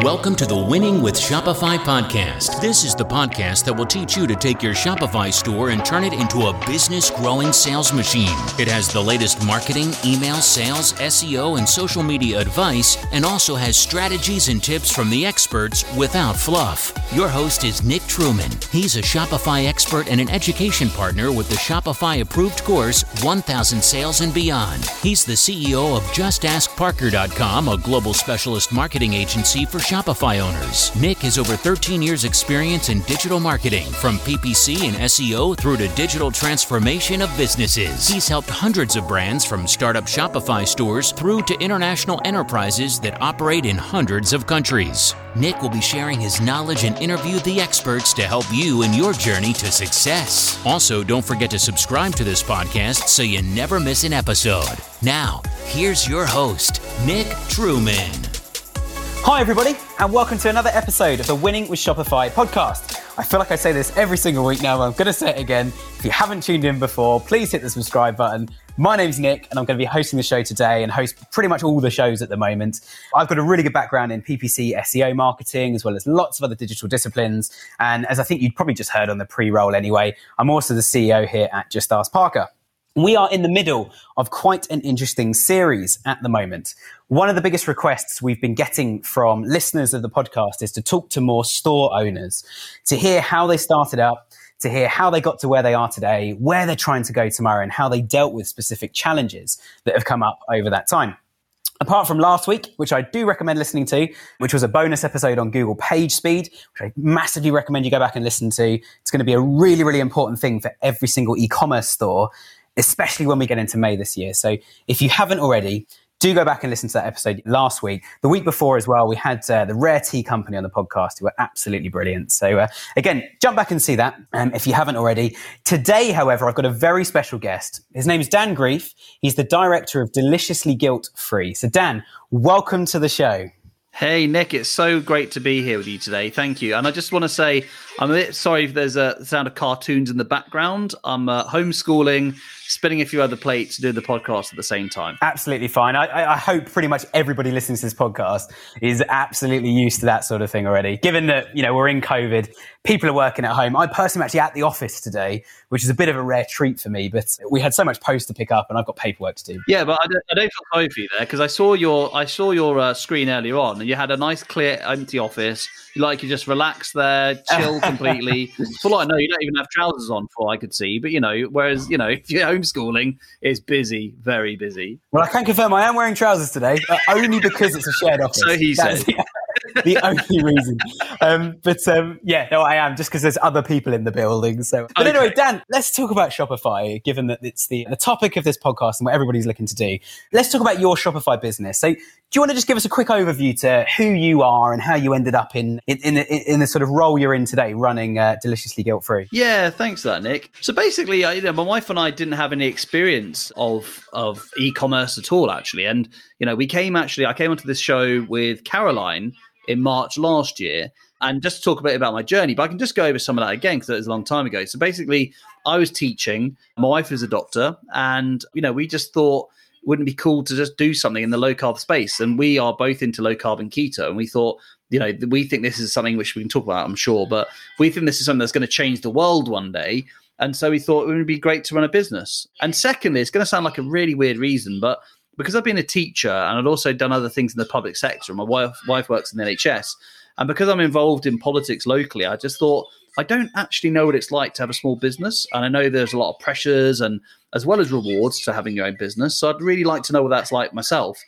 Welcome to the Winning with Shopify podcast. This is the podcast that will teach you to take your Shopify store and turn it into a business growing sales machine. It has the latest marketing, email, sales, SEO, and social media advice, and also has strategies and tips from the experts without fluff. Your host is Nick Truman. He's a Shopify expert and an education partner with the Shopify approved course 1000 Sales and Beyond. He's the CEO of JustAskParker.com, a global specialist marketing agency for Shopify owners. Nick has over 13 years' experience in digital marketing, from PPC and SEO through to digital transformation of businesses. He's helped hundreds of brands from startup Shopify stores through to international enterprises that operate in hundreds of countries. Nick will be sharing his knowledge and interview the experts to help you in your journey to success. Also, don't forget to subscribe to this podcast so you never miss an episode. Now, here's your host, Nick Truman. Hi, everybody, and welcome to another episode of the Winning with Shopify podcast. I feel like I say this every single week now, but I'm going to say it again. If you haven't tuned in before, please hit the subscribe button. My name's Nick, and I'm going to be hosting the show today and host pretty much all the shows at the moment. I've got a really good background in PPC SEO marketing, as well as lots of other digital disciplines. And as I think you'd probably just heard on the pre roll anyway, I'm also the CEO here at Just Ask Parker. We are in the middle of quite an interesting series at the moment. One of the biggest requests we've been getting from listeners of the podcast is to talk to more store owners, to hear how they started up, to hear how they got to where they are today, where they're trying to go tomorrow, and how they dealt with specific challenges that have come up over that time. Apart from last week, which I do recommend listening to, which was a bonus episode on Google Page Speed, which I massively recommend you go back and listen to. It's going to be a really, really important thing for every single e commerce store especially when we get into May this year. So if you haven't already, do go back and listen to that episode last week. The week before as well, we had uh, the Rare Tea Company on the podcast who were absolutely brilliant. So uh, again, jump back and see that um, if you haven't already. Today, however, I've got a very special guest. His name is Dan Grief. He's the director of Deliciously Guilt Free. So Dan, welcome to the show. Hey Nick, it's so great to be here with you today. Thank you. And I just want to say I'm a bit sorry if there's a sound of cartoons in the background. I'm uh, homeschooling, spinning a few other plates, doing the podcast at the same time. Absolutely fine. I, I, hope pretty much everybody listening to this podcast is absolutely used to that sort of thing already. Given that you know we're in COVID, people are working at home. I personally am actually at the office today, which is a bit of a rare treat for me. But we had so much post to pick up, and I've got paperwork to do. Yeah, but I don't, I don't feel sorry for you there because I saw your I saw your uh, screen earlier on, and you had a nice, clear, empty office. Like you just relax there, chill completely. for all I know, you don't even have trousers on, for I could see. But you know, whereas you know, if you're homeschooling, is busy, very busy. Well, I can confirm I am wearing trousers today, uh, only because it's a shared office. So he That's, said. the only reason. Um, but um, yeah, no, I am just because there's other people in the building. So, but okay. anyway, Dan, let's talk about Shopify. Given that it's the the topic of this podcast and what everybody's looking to do, let's talk about your Shopify business. So, do you want to just give us a quick overview to who you are and how you ended up in in in, in the sort of role you're in today, running uh, Deliciously Guilt Free? Yeah, thanks for that, Nick. So basically, uh, you know, my wife and I didn't have any experience of of e-commerce at all, actually, and you know, we came actually. I came onto this show with Caroline in March last year. And just to talk a bit about my journey, but I can just go over some of that again because it was a long time ago. So basically, I was teaching. My wife is a doctor, and you know, we just thought wouldn't be cool to just do something in the low carb space. And we are both into low carb and keto, and we thought, you know, we think this is something which we can talk about, I'm sure, but we think this is something that's going to change the world one day. And so we thought it would be great to run a business. And secondly, it's going to sound like a really weird reason, but because I've been a teacher and I'd also done other things in the public sector, and my wife wife works in the NHS, and because I'm involved in politics locally, I just thought I don't actually know what it's like to have a small business, and I know there's a lot of pressures and as well as rewards to having your own business. So I'd really like to know what that's like myself.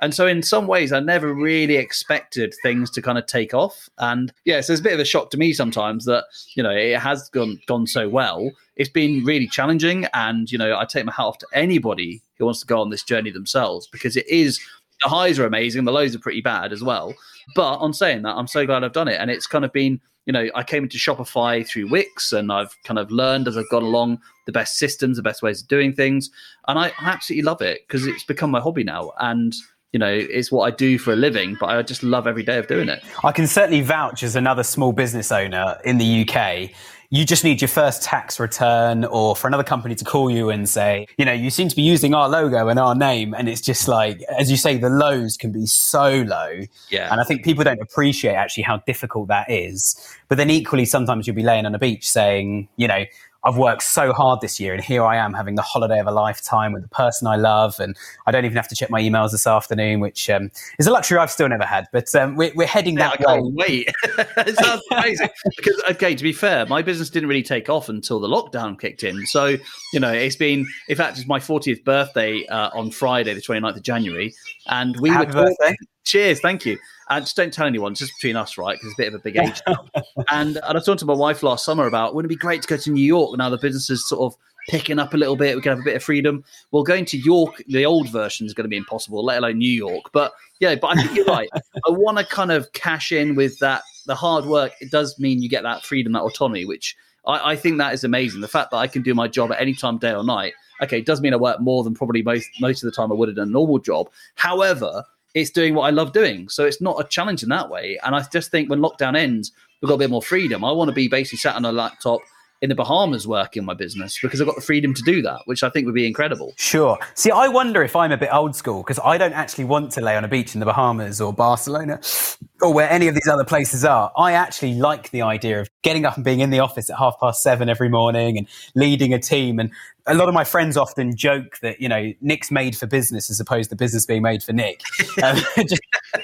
And so, in some ways, I never really expected things to kind of take off. And yeah, so it's a bit of a shock to me sometimes that you know it has gone gone so well. It's been really challenging, and you know I take my hat off to anybody who wants to go on this journey themselves because it is the highs are amazing, the lows are pretty bad as well. But on saying that, I'm so glad I've done it, and it's kind of been you know I came into Shopify through Wix, and I've kind of learned as I've gone along the best systems, the best ways of doing things, and I absolutely love it because it's become my hobby now, and you know, it's what I do for a living, but I just love every day of doing it. I can certainly vouch as another small business owner in the UK you just need your first tax return or for another company to call you and say, you know, you seem to be using our logo and our name. And it's just like, as you say, the lows can be so low. Yeah. And I think people don't appreciate actually how difficult that is. But then equally, sometimes you'll be laying on a beach saying, you know, I've worked so hard this year, and here I am having the holiday of a lifetime with the person I love, and I don't even have to check my emails this afternoon, which um, is a luxury I've still never had. But um, we're, we're, heading that I way. can't wait. it sounds amazing. because, okay, to be fair, my business didn't really take off until the lockdown kicked in. So, you know, it's been, in fact, it's my 40th birthday uh, on Friday, the 29th of January. And we Happy were. birthday. Cheers, thank you. And just don't tell anyone, just between us, right? Because it's a bit of a big age. and, and I was talking to my wife last summer about wouldn't it be great to go to New York now the business is sort of picking up a little bit. We can have a bit of freedom. Well, going to York, the old version is going to be impossible, let alone New York. But yeah, but I think you're right. I want to kind of cash in with that. The hard work, it does mean you get that freedom, that autonomy, which I, I think that is amazing. The fact that I can do my job at any time, day or night. Okay, it does mean I work more than probably most most of the time I would done a normal job. However, it's doing what I love doing. So it's not a challenge in that way. And I just think when lockdown ends, we've got a bit more freedom. I want to be basically sat on a laptop in the Bahamas working my business because I've got the freedom to do that, which I think would be incredible. Sure. See, I wonder if I'm a bit old school because I don't actually want to lay on a beach in the Bahamas or Barcelona or where any of these other places are. I actually like the idea of getting up and being in the office at half past seven every morning and leading a team. And a lot of my friends often joke that, you know, Nick's made for business as opposed to business being made for Nick. Um, just,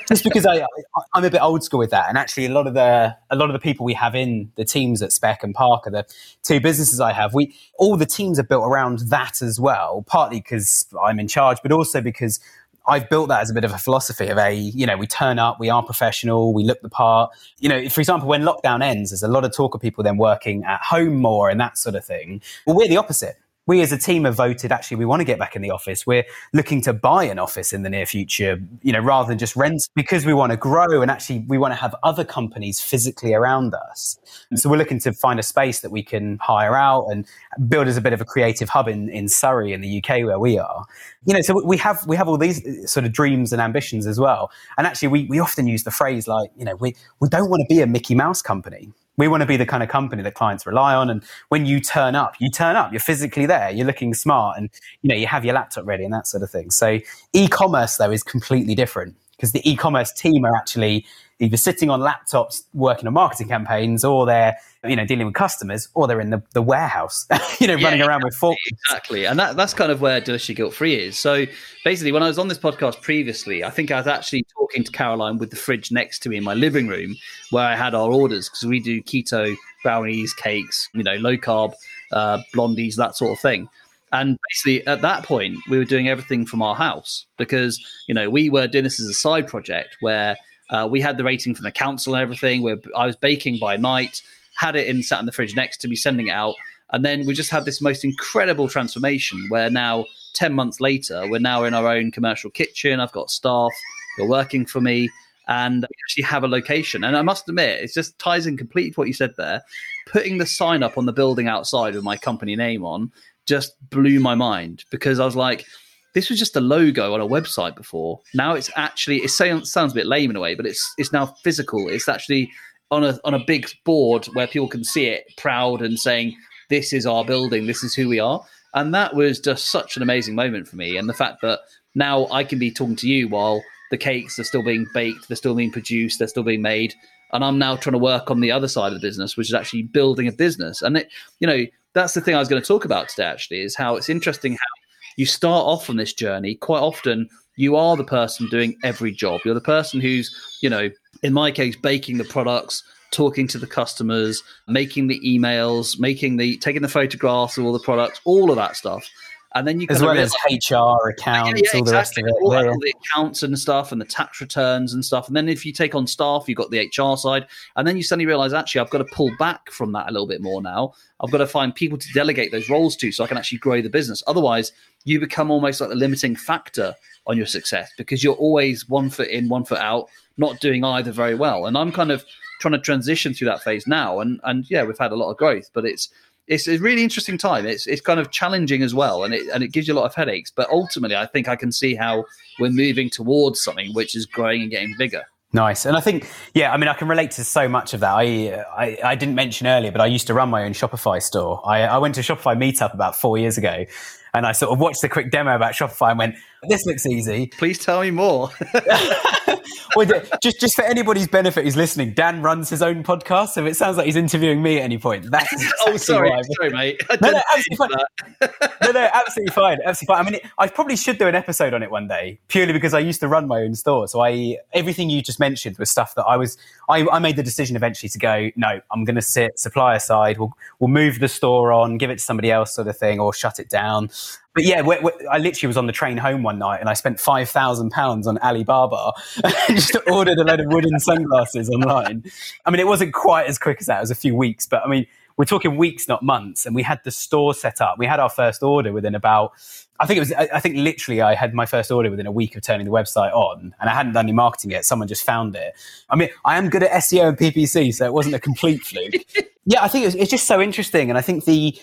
just, because I, I, am a bit old school with that. And actually a lot of the, a lot of the people we have in the teams at Spec and Parker, the two businesses I have, we, all the teams are built around that as well, partly because I'm in charge, but also because I've built that as a bit of a philosophy of a, you know, we turn up, we are professional, we look the part. You know, for example, when lockdown ends, there's a lot of talk of people then working at home more and that sort of thing. Well, we're the opposite we as a team have voted actually we want to get back in the office. We're looking to buy an office in the near future you know rather than just rent because we want to grow and actually we want to have other companies physically around us. And so we're looking to find a space that we can hire out and build as a bit of a creative hub in, in surrey in the uk where we are. You know so we have we have all these uh, sort of dreams and ambitions as well. And actually we, we often use the phrase like you know we, we don't want to be a mickey mouse company we want to be the kind of company that clients rely on. And when you turn up, you turn up, you're physically there, you're looking smart and, you know, you have your laptop ready and that sort of thing. So e-commerce though is completely different because the e-commerce team are actually either sitting on laptops working on marketing campaigns or they're you know dealing with customers or they're in the, the warehouse you know yeah, running around with forks. exactly. And that, that's kind of where Delicious guilt free is. So basically when i was on this podcast previously i think i was actually talking to caroline with the fridge next to me in my living room where i had our orders because we do keto brownies cakes you know low carb uh, blondies that sort of thing. And basically, at that point, we were doing everything from our house because you know we were doing this as a side project where uh, we had the rating from the council and everything. Where I was baking by night, had it in sat in the fridge next to me, sending it out, and then we just had this most incredible transformation where now. 10 months later, we're now in our own commercial kitchen. I've got staff who are working for me and we actually have a location. And I must admit, it just ties in completely to what you said there. Putting the sign up on the building outside with my company name on just blew my mind because I was like, this was just a logo on a website before. Now it's actually it sounds sounds a bit lame in a way, but it's it's now physical. It's actually on a on a big board where people can see it, proud and saying, "This is our building. This is who we are." And that was just such an amazing moment for me. And the fact that now I can be talking to you while the cakes are still being baked, they're still being produced, they're still being made, and I'm now trying to work on the other side of the business, which is actually building a business. And it, you know, that's the thing I was going to talk about today. Actually, is how it's interesting how you start off on this journey. Quite often, you are the person doing every job. You're the person who's, you know, in my case, baking the products, talking to the customers, making the emails, making the taking the photographs of all the products, all of that stuff. And then you as well as HR accounts, yeah, yeah, all exactly. the rest of it, all, all, the accounts and stuff, and the tax returns and stuff. And then if you take on staff, you've got the HR side, and then you suddenly realize actually I've got to pull back from that a little bit more now. I've got to find people to delegate those roles to, so I can actually grow the business. Otherwise, you become almost like the limiting factor on your success because you're always one foot in, one foot out, not doing either very well. And I'm kind of trying to transition through that phase now, and and yeah, we've had a lot of growth, but it's it's a really interesting time. It's it's kind of challenging as well, and it and it gives you a lot of headaches. But ultimately, I think I can see how we're moving towards something which is growing and getting bigger. Nice, and I think, yeah, I mean, I can relate to so much of that. I, I, I didn't mention earlier, but I used to run my own Shopify store. I, I went to Shopify meetup about four years ago, and I sort of watched the quick demo about Shopify and went, "This looks easy." Please tell me more. well, just just for anybody's benefit who's listening, Dan runs his own podcast, so it sounds like he's interviewing me at any point. That's oh, exactly oh, sorry, sorry, mate. No, no, absolutely fine. no, no, absolutely fine, absolutely fine. I mean, I probably should do an episode on it one day, purely because I used to run my own store. So I everything you just mentioned was stuff that I was. I, I made the decision eventually to go. No, I'm going to sit supplier side. We'll we'll move the store on, give it to somebody else, sort of thing, or shut it down but yeah, we're, we're, I literally was on the train home one night and I spent five thousand pounds on Alibaba and just ordered a load of wooden sunglasses online. I mean, it wasn't quite as quick as that; it was a few weeks, but I mean, we're talking weeks, not months. And we had the store set up. We had our first order within about, I think it was, I think literally I had my first order within a week of turning the website on, and I hadn't done any marketing yet. Someone just found it. I mean, I am good at SEO and PPC, so it wasn't a complete fluke. yeah, I think it was, it's just so interesting, and I think the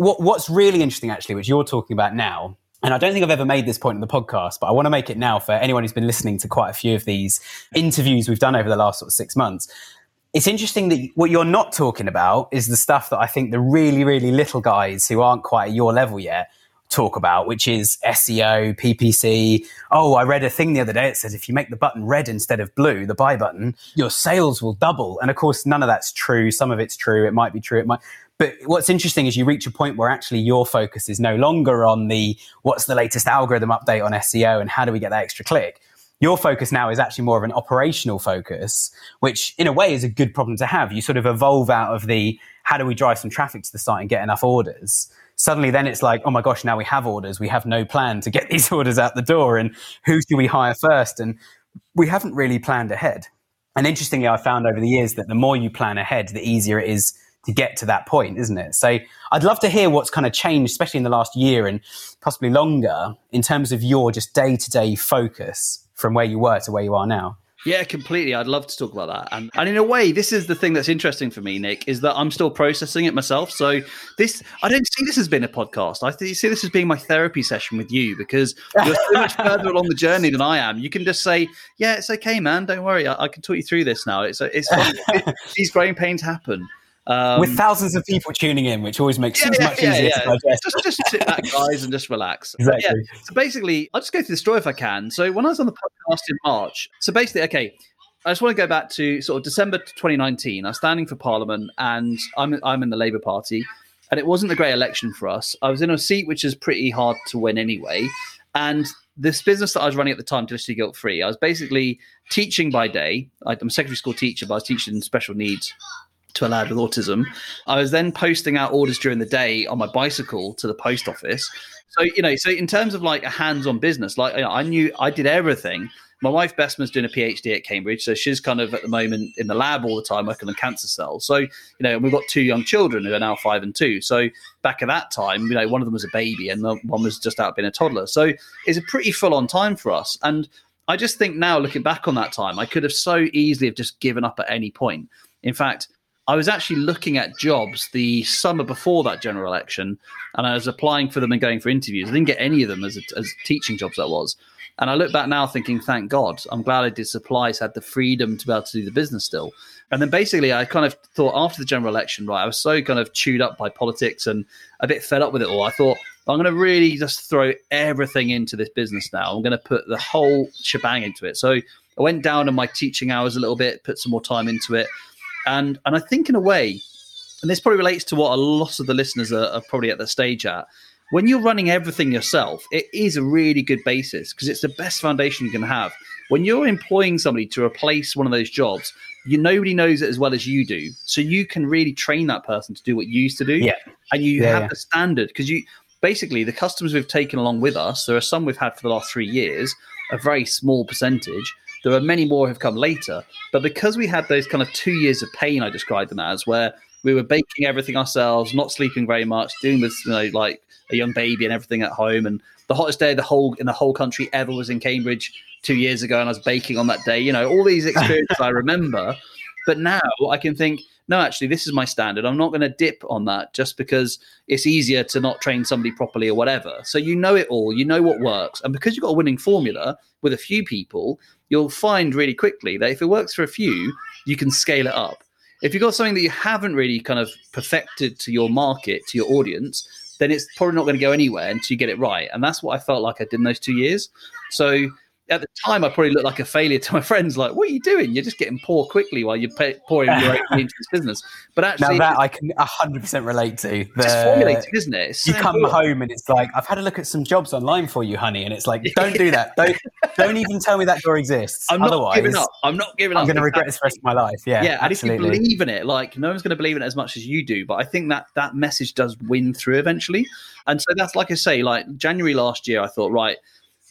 what, what's really interesting, actually, which you're talking about now, and I don't think I've ever made this point in the podcast, but I want to make it now for anyone who's been listening to quite a few of these interviews we've done over the last sort of six months. It's interesting that what you're not talking about is the stuff that I think the really, really little guys who aren't quite at your level yet talk about, which is SEO, PPC. Oh, I read a thing the other day. It says if you make the button red instead of blue, the buy button, your sales will double. And of course, none of that's true. Some of it's true. It might be true. It might, but what's interesting is you reach a point where actually your focus is no longer on the what's the latest algorithm update on SEO and how do we get that extra click. Your focus now is actually more of an operational focus, which in a way is a good problem to have. You sort of evolve out of the how do we drive some traffic to the site and get enough orders. Suddenly, then it's like, oh my gosh, now we have orders. We have no plan to get these orders out the door. And who do we hire first? And we haven't really planned ahead. And interestingly, I found over the years that the more you plan ahead, the easier it is to get to that point, isn't it? So I'd love to hear what's kind of changed, especially in the last year and possibly longer, in terms of your just day to day focus from where you were to where you are now. Yeah, completely. I'd love to talk about that. And and in a way, this is the thing that's interesting for me, Nick, is that I'm still processing it myself. So this I don't see this as being a podcast. I see this as being my therapy session with you because you're so much further along the journey than I am. You can just say, Yeah, it's okay, man. Don't worry. I, I can talk you through this now. It's it's these growing pains happen. Um, With thousands of people tuning in, which always makes yeah, it yeah, much yeah, easier to digest. Just, just sit back, guys, and just relax. Exactly. So basically, I'll just go through the story if I can. So when I was on the podcast in March, so basically, okay, I just want to go back to sort of December 2019. I was standing for Parliament, and I'm I'm in the Labour Party, and it wasn't a great election for us. I was in a seat which is pretty hard to win anyway, and this business that I was running at the time, Deliciously Guilt Free, I was basically teaching by day. I'm a secondary school teacher, but I was teaching special needs to a lad with autism. I was then posting out orders during the day on my bicycle to the post office. So you know, so in terms of like a hands-on business, like you know, I knew I did everything. My wife Besma's doing a PhD at Cambridge, so she's kind of at the moment in the lab all the time working on cancer cells. So you know, we've got two young children who are now five and two. So back at that time, you know, one of them was a baby and the one was just out being a toddler. So it's a pretty full-on time for us. And I just think now, looking back on that time, I could have so easily have just given up at any point. In fact, I was actually looking at jobs the summer before that general election, and I was applying for them and going for interviews. I didn't get any of them as, a, as teaching jobs. That was, and I look back now thinking, thank God, I'm glad I did supplies, had the freedom to be able to do the business still. And then basically, I kind of thought after the general election, right, I was so kind of chewed up by politics and a bit fed up with it all. I thought I'm going to really just throw everything into this business now. I'm going to put the whole shebang into it. So I went down on my teaching hours a little bit, put some more time into it and and I think in a way, and this probably relates to what a lot of the listeners are, are probably at the stage at. When you're running everything yourself, it is a really good basis because it's the best foundation you can have. When you're employing somebody to replace one of those jobs, you nobody knows it as well as you do, so you can really train that person to do what you used to do. Yeah, and you yeah, have yeah. the standard because you basically the customers we've taken along with us. There are some we've had for the last three years, a very small percentage, there are many more who have come later. But because we had those kind of two years of pain, I described them as, where we were baking everything ourselves, not sleeping very much, doing this, you know, like a young baby and everything at home. And the hottest day of the whole in the whole country ever was in Cambridge two years ago, and I was baking on that day. You know, all these experiences I remember. But now I can think, no, actually, this is my standard. I'm not going to dip on that just because it's easier to not train somebody properly or whatever. So you know it all, you know what works. And because you've got a winning formula with a few people, you'll find really quickly that if it works for a few, you can scale it up. If you've got something that you haven't really kind of perfected to your market, to your audience, then it's probably not going to go anywhere until you get it right. And that's what I felt like I did in those two years. So at the time, I probably looked like a failure to my friends. Like, what are you doing? You're just getting poor quickly while you're pay, pouring your into this business. But actually, now that I can 100 percent relate to. The, it's formulated, isn't it? So you come home and it's like, I've had a look at some jobs online for you, honey, and it's like, don't do that. Don't don't even tell me that door exists. I'm not Otherwise, giving up. I'm not giving up. I'm going to regret this rest of my life. Yeah, yeah. Absolutely. And if you believe in it, like no one's going to believe in it as much as you do. But I think that that message does win through eventually. And so that's like I say, like January last year, I thought, right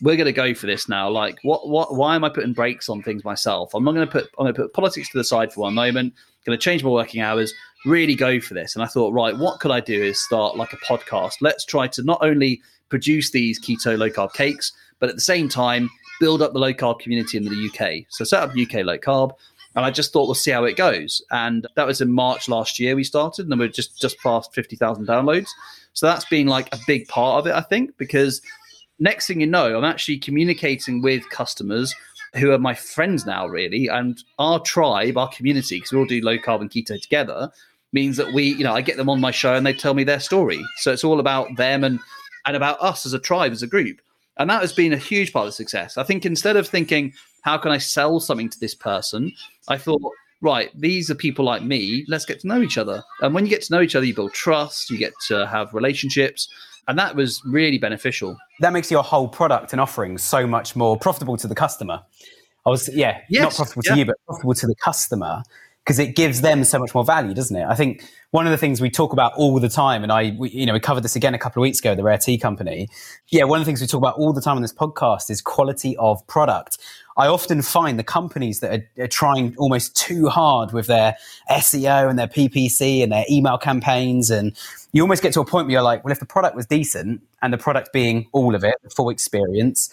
we're going to go for this now. Like, what, what, why am I putting brakes on things myself? I'm not going to put, I'm going to put politics to the side for one moment. Going to change my working hours. Really go for this. And I thought, right, what could I do? Is start like a podcast. Let's try to not only produce these keto low carb cakes, but at the same time build up the low carb community in the UK. So set up UK low carb. And I just thought we'll see how it goes. And that was in March last year we started, and then we're just just past fifty thousand downloads. So that's been like a big part of it, I think, because next thing you know, I'm actually communicating with customers who are my friends now, really. And our tribe, our community, because we all do low carb and keto together, means that we, you know, I get them on my show and they tell me their story. So it's all about them and and about us as a tribe, as a group. And that has been a huge part of success. I think instead of thinking, how can I sell something to this person? I thought, right, these are people like me. Let's get to know each other. And when you get to know each other, you build trust, you get to have relationships and that was really beneficial. That makes your whole product and offering so much more profitable to the customer. I was, yeah, yes, not profitable to you, but profitable to the customer because it gives them so much more value, doesn't it? I think one of the things we talk about all the time, and I, we, you know, we covered this again a couple of weeks ago, the Rare Tea Company. Yeah, one of the things we talk about all the time on this podcast is quality of product. I often find the companies that are, are trying almost too hard with their SEO and their PPC and their email campaigns, and you almost get to a point where you're like, well, if the product was decent and the product being all of it, the full experience,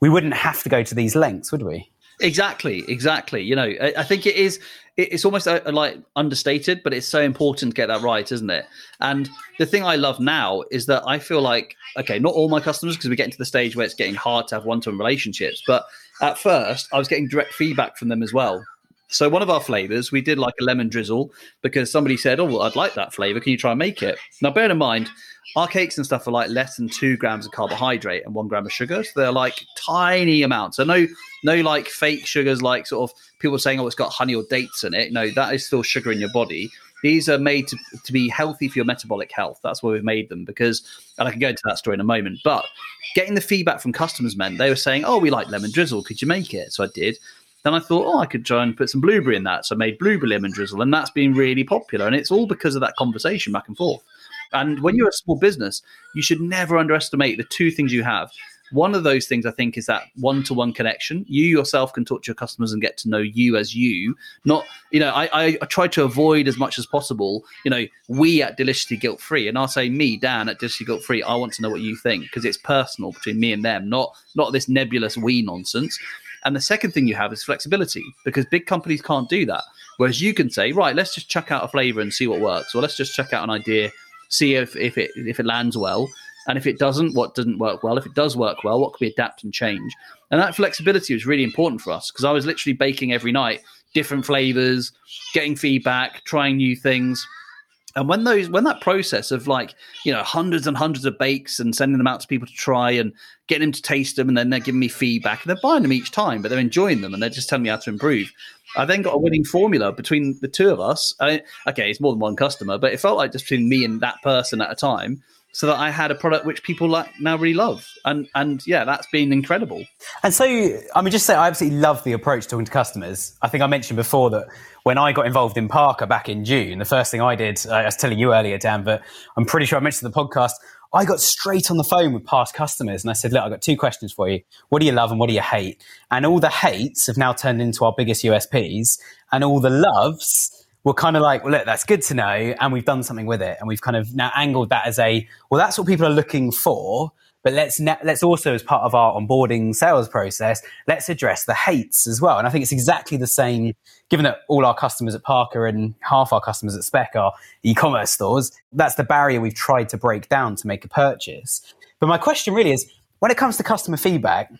we wouldn't have to go to these lengths, would we? Exactly, exactly. You know, I, I think it is. It's almost uh, like understated, but it's so important to get that right, isn't it? And the thing I love now is that I feel like, okay, not all my customers, because we're getting to the stage where it's getting hard to have one-to-one relationships. But at first, I was getting direct feedback from them as well. So one of our flavors, we did like a lemon drizzle because somebody said, "Oh, I'd like that flavor. Can you try and make it?" Now, bear in mind, our cakes and stuff are like less than two grams of carbohydrate and one gram of sugar. So they're like tiny amounts. So no, no like fake sugars, like sort of people saying, "Oh, it's got honey or dates in it." No, that is still sugar in your body. These are made to, to be healthy for your metabolic health. That's why we've made them because, and I can go into that story in a moment. But getting the feedback from customers meant they were saying, "Oh, we like lemon drizzle. Could you make it?" So I did. Then I thought, oh, I could try and put some blueberry in that. So I made blueberry lemon drizzle, and that's been really popular. And it's all because of that conversation back and forth. And when you're a small business, you should never underestimate the two things you have. One of those things I think is that one to one connection. You yourself can talk to your customers and get to know you as you. Not, you know, I, I, I try to avoid as much as possible, you know, we at Deliciously Guilt Free. And I'll say me, Dan, at Deliciously Guilt Free, I want to know what you think because it's personal between me and them, not not this nebulous we nonsense. And the second thing you have is flexibility because big companies can't do that. Whereas you can say, right, let's just check out a flavor and see what works, or let's just check out an idea, see if, if it if it lands well. And if it doesn't, what doesn't work well? If it does work well, what can we adapt and change? And that flexibility was really important for us because I was literally baking every night, different flavors, getting feedback, trying new things. And when those when that process of like you know hundreds and hundreds of bakes and sending them out to people to try and getting them to taste them and then they're giving me feedback and they're buying them each time, but they're enjoying them and they're just telling me how to improve. I then got a winning formula between the two of us. I, okay, it's more than one customer, but it felt like just between me and that person at a time so that I had a product which people like now really love. And and yeah, that's been incredible. And so I mean just say I absolutely love the approach talking to customers. I think I mentioned before that when I got involved in Parker back in June, the first thing I did, uh, I was telling you earlier, Dan, but I'm pretty sure I mentioned the podcast. I got straight on the phone with past customers and I said, Look, I've got two questions for you. What do you love and what do you hate? And all the hates have now turned into our biggest USPs, and all the loves we're kind of like, well, look, that's good to know. And we've done something with it. And we've kind of now angled that as a, well, that's what people are looking for. But let's, ne- let's also, as part of our onboarding sales process, let's address the hates as well. And I think it's exactly the same, given that all our customers at Parker and half our customers at Spec are e-commerce stores. That's the barrier we've tried to break down to make a purchase. But my question really is, when it comes to customer feedback,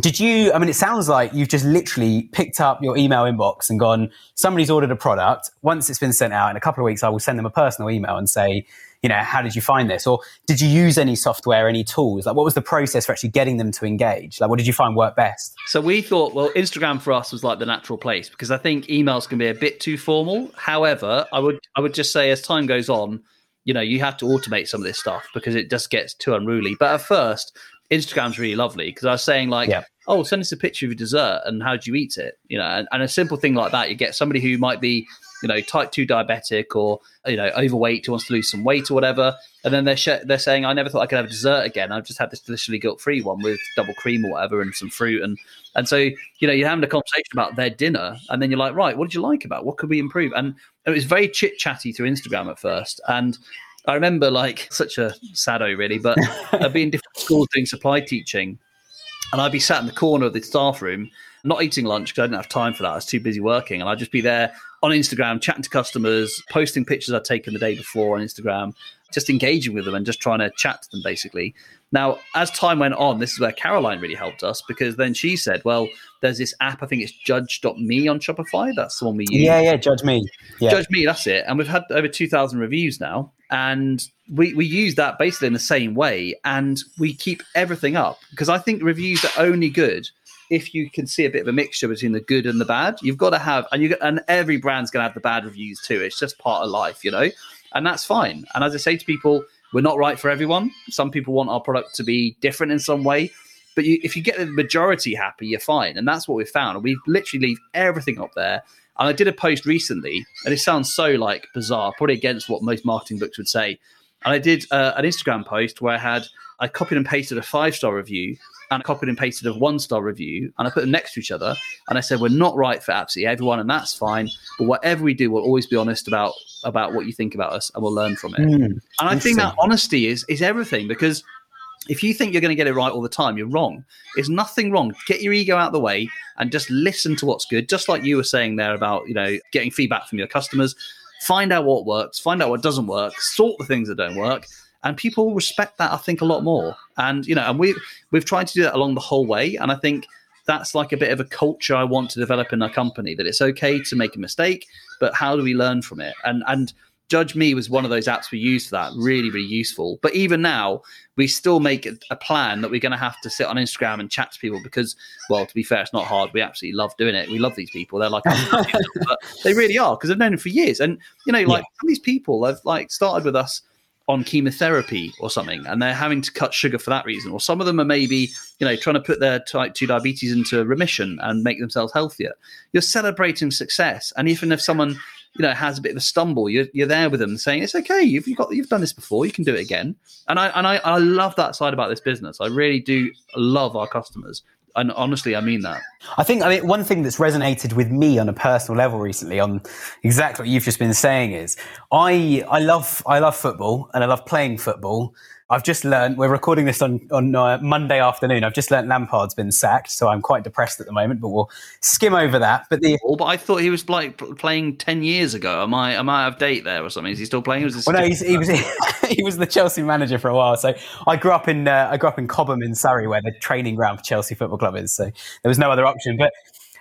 did you, I mean, it sounds like you've just literally picked up your email inbox and gone, somebody's ordered a product. Once it's been sent out in a couple of weeks, I will send them a personal email and say, you know, how did you find this? Or did you use any software, any tools? Like, what was the process for actually getting them to engage? Like, what did you find worked best? So we thought, well, Instagram for us was like the natural place because I think emails can be a bit too formal. However, I would I would just say as time goes on, you know, you have to automate some of this stuff because it just gets too unruly. But at first, Instagram's really lovely because I was saying like, yeah. oh, send us a picture of your dessert and how do you eat it? You know, and, and a simple thing like that, you get somebody who might be you know, type two diabetic or you know, overweight who wants to lose some weight or whatever, and then they're sh- they're saying, I never thought I could have a dessert again. I've just had this deliciously guilt free one with double cream or whatever and some fruit, and and so you know, you're having a conversation about their dinner, and then you're like, right, what did you like about? It? What could we improve? And it was very chit chatty through Instagram at first, and I remember like such a sado really, but I'd be in different schools doing supply teaching, and I'd be sat in the corner of the staff room, not eating lunch because I didn't have time for that. I was too busy working, and I'd just be there on Instagram, chatting to customers, posting pictures I'd taken the day before on Instagram, just engaging with them and just trying to chat to them basically. Now, as time went on, this is where Caroline really helped us because then she said, well, there's this app, I think it's judge.me on Shopify. That's the one we use. Yeah, yeah, Judge Me. Yeah. Judge Me, that's it. And we've had over 2,000 reviews now. And we, we use that basically in the same way. And we keep everything up because I think reviews are only good if you can see a bit of a mixture between the good and the bad, you've got to have, and you and every brand's going to have the bad reviews too. It's just part of life, you know, and that's fine. And as I say to people, we're not right for everyone. Some people want our product to be different in some way, but you, if you get the majority happy, you're fine. And that's what we've found. We literally leave everything up there. And I did a post recently, and it sounds so like bizarre, probably against what most marketing books would say. And I did uh, an Instagram post where I had I copied and pasted a five star review and I copied and pasted a one star review and I put them next to each other and I said we're not right for absolutely everyone and that's fine but whatever we do we'll always be honest about about what you think about us and we'll learn from it. Mm, and I think that honesty is is everything because if you think you're going to get it right all the time you're wrong there's nothing wrong get your ego out of the way and just listen to what's good just like you were saying there about you know getting feedback from your customers find out what works find out what doesn't work sort the things that don't work and people respect that I think a lot more. And you know, and we we've tried to do that along the whole way, and I think that's like a bit of a culture I want to develop in our company that it's okay to make a mistake, but how do we learn from it? And and Judge Me was one of those apps we used for that, really, really useful. But even now, we still make a plan that we're going to have to sit on Instagram and chat to people because, well, to be fair, it's not hard. We absolutely love doing it. We love these people. They're like, but they really are because I've known them for years. And you know, like yeah. some of these people have like started with us on chemotherapy or something and they're having to cut sugar for that reason or some of them are maybe you know trying to put their type 2 diabetes into remission and make themselves healthier you're celebrating success and even if someone you know has a bit of a stumble. You're, you're there with them saying it's okay. You've, you've got you've done this before. You can do it again. And i and I, I love that side about this business. I really do love our customers. And honestly, I mean that. I think I mean one thing that's resonated with me on a personal level recently, on exactly what you've just been saying, is I I love I love football and I love playing football, I've just learned, we're recording this on, on uh, Monday afternoon. I've just learned Lampard's been sacked, so I'm quite depressed at the moment, but we'll skim over that. But the. Oh, but I thought he was like playing 10 years ago. Am I, am I out of date there or something? Is he still playing? Was well, no, he was, he was the Chelsea manager for a while. So I grew up in, uh, I grew up in Cobham in Surrey, where the training ground for Chelsea Football Club is. So there was no other option. But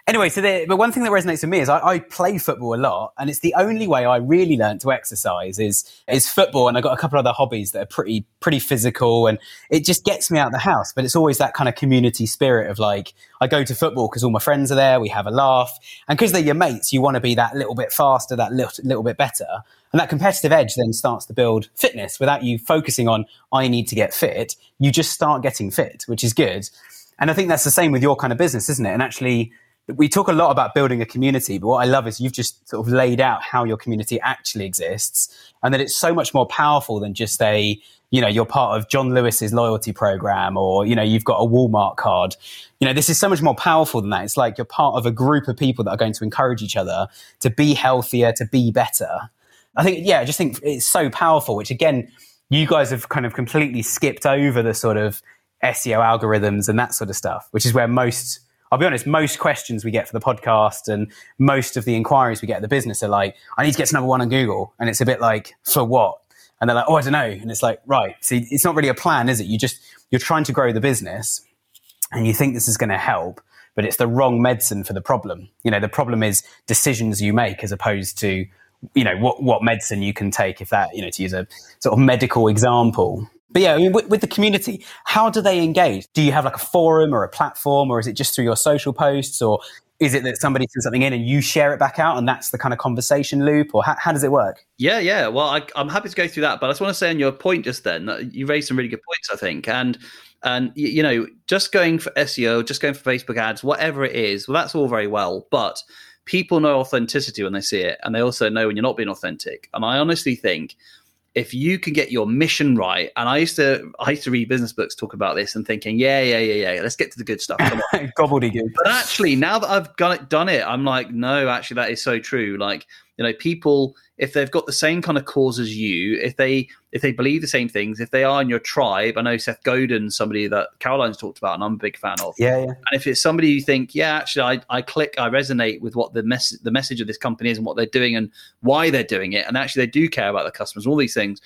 Anyway, so the, but one thing that resonates with me is I, I, play football a lot, and it's the only way I really learned to exercise is is football. And I've got a couple other hobbies that are pretty pretty physical, and it just gets me out of the house. But it's always that kind of community spirit of like I go to football because all my friends are there, we have a laugh, and because they're your mates, you want to be that little bit faster, that little, little bit better. And that competitive edge then starts to build fitness without you focusing on I need to get fit. You just start getting fit, which is good. And I think that's the same with your kind of business, isn't it? And actually we talk a lot about building a community, but what I love is you've just sort of laid out how your community actually exists and that it's so much more powerful than just a, you know, you're part of John Lewis's loyalty program or, you know, you've got a Walmart card. You know, this is so much more powerful than that. It's like you're part of a group of people that are going to encourage each other to be healthier, to be better. I think, yeah, I just think it's so powerful, which again, you guys have kind of completely skipped over the sort of SEO algorithms and that sort of stuff, which is where most I'll be honest, most questions we get for the podcast and most of the inquiries we get at the business are like, I need to get to number one on Google. And it's a bit like, for what? And they're like, oh, I don't know. And it's like, right. See, it's not really a plan, is it? You just, you're trying to grow the business. and you think this is going to help, but it's the wrong medicine for the problem. You know, the problem is decisions you make as opposed to, you know, what, what medicine you can take if that, you know, to use a sort of medical example. But yeah, I mean, with, with, the community, how do they engage? Do you have like a forum or a platform, or is it just through your social posts, or is it that somebody sends something in and you share it back out, and that's the kind of conversation loop, or how, how does it work? Yeah, yeah. Well, I, am happy to go through that, but I just want to say on your point just then, you raised some really good points, I think, and and you know, just going for SEO, just going for Facebook ads, whatever it is, well, that's all very well, but people know authenticity when they see it, and they also know when you're not being authentic. And I honestly think if you can get your mission right, and I used to I used to read business books talk about this and thinking, yeah, yeah, yeah, yeah, let's get to the good stuff. Come on. Gobbledygook. But actually, now that I've done it, done it, I'm like, no, actually, that is so true. Like, you know, people if they've got the same kind of cause as you, if they if they believe the same things, if they are in your tribe, I know Seth Godin, somebody that Caroline's talked about, and I'm a big fan of. Yeah, yeah. And if it's somebody you think, yeah, actually, I, I click, I resonate with what the mess the message of this company is and what they're doing and why they're doing it, and actually they do care about the customers, all these things,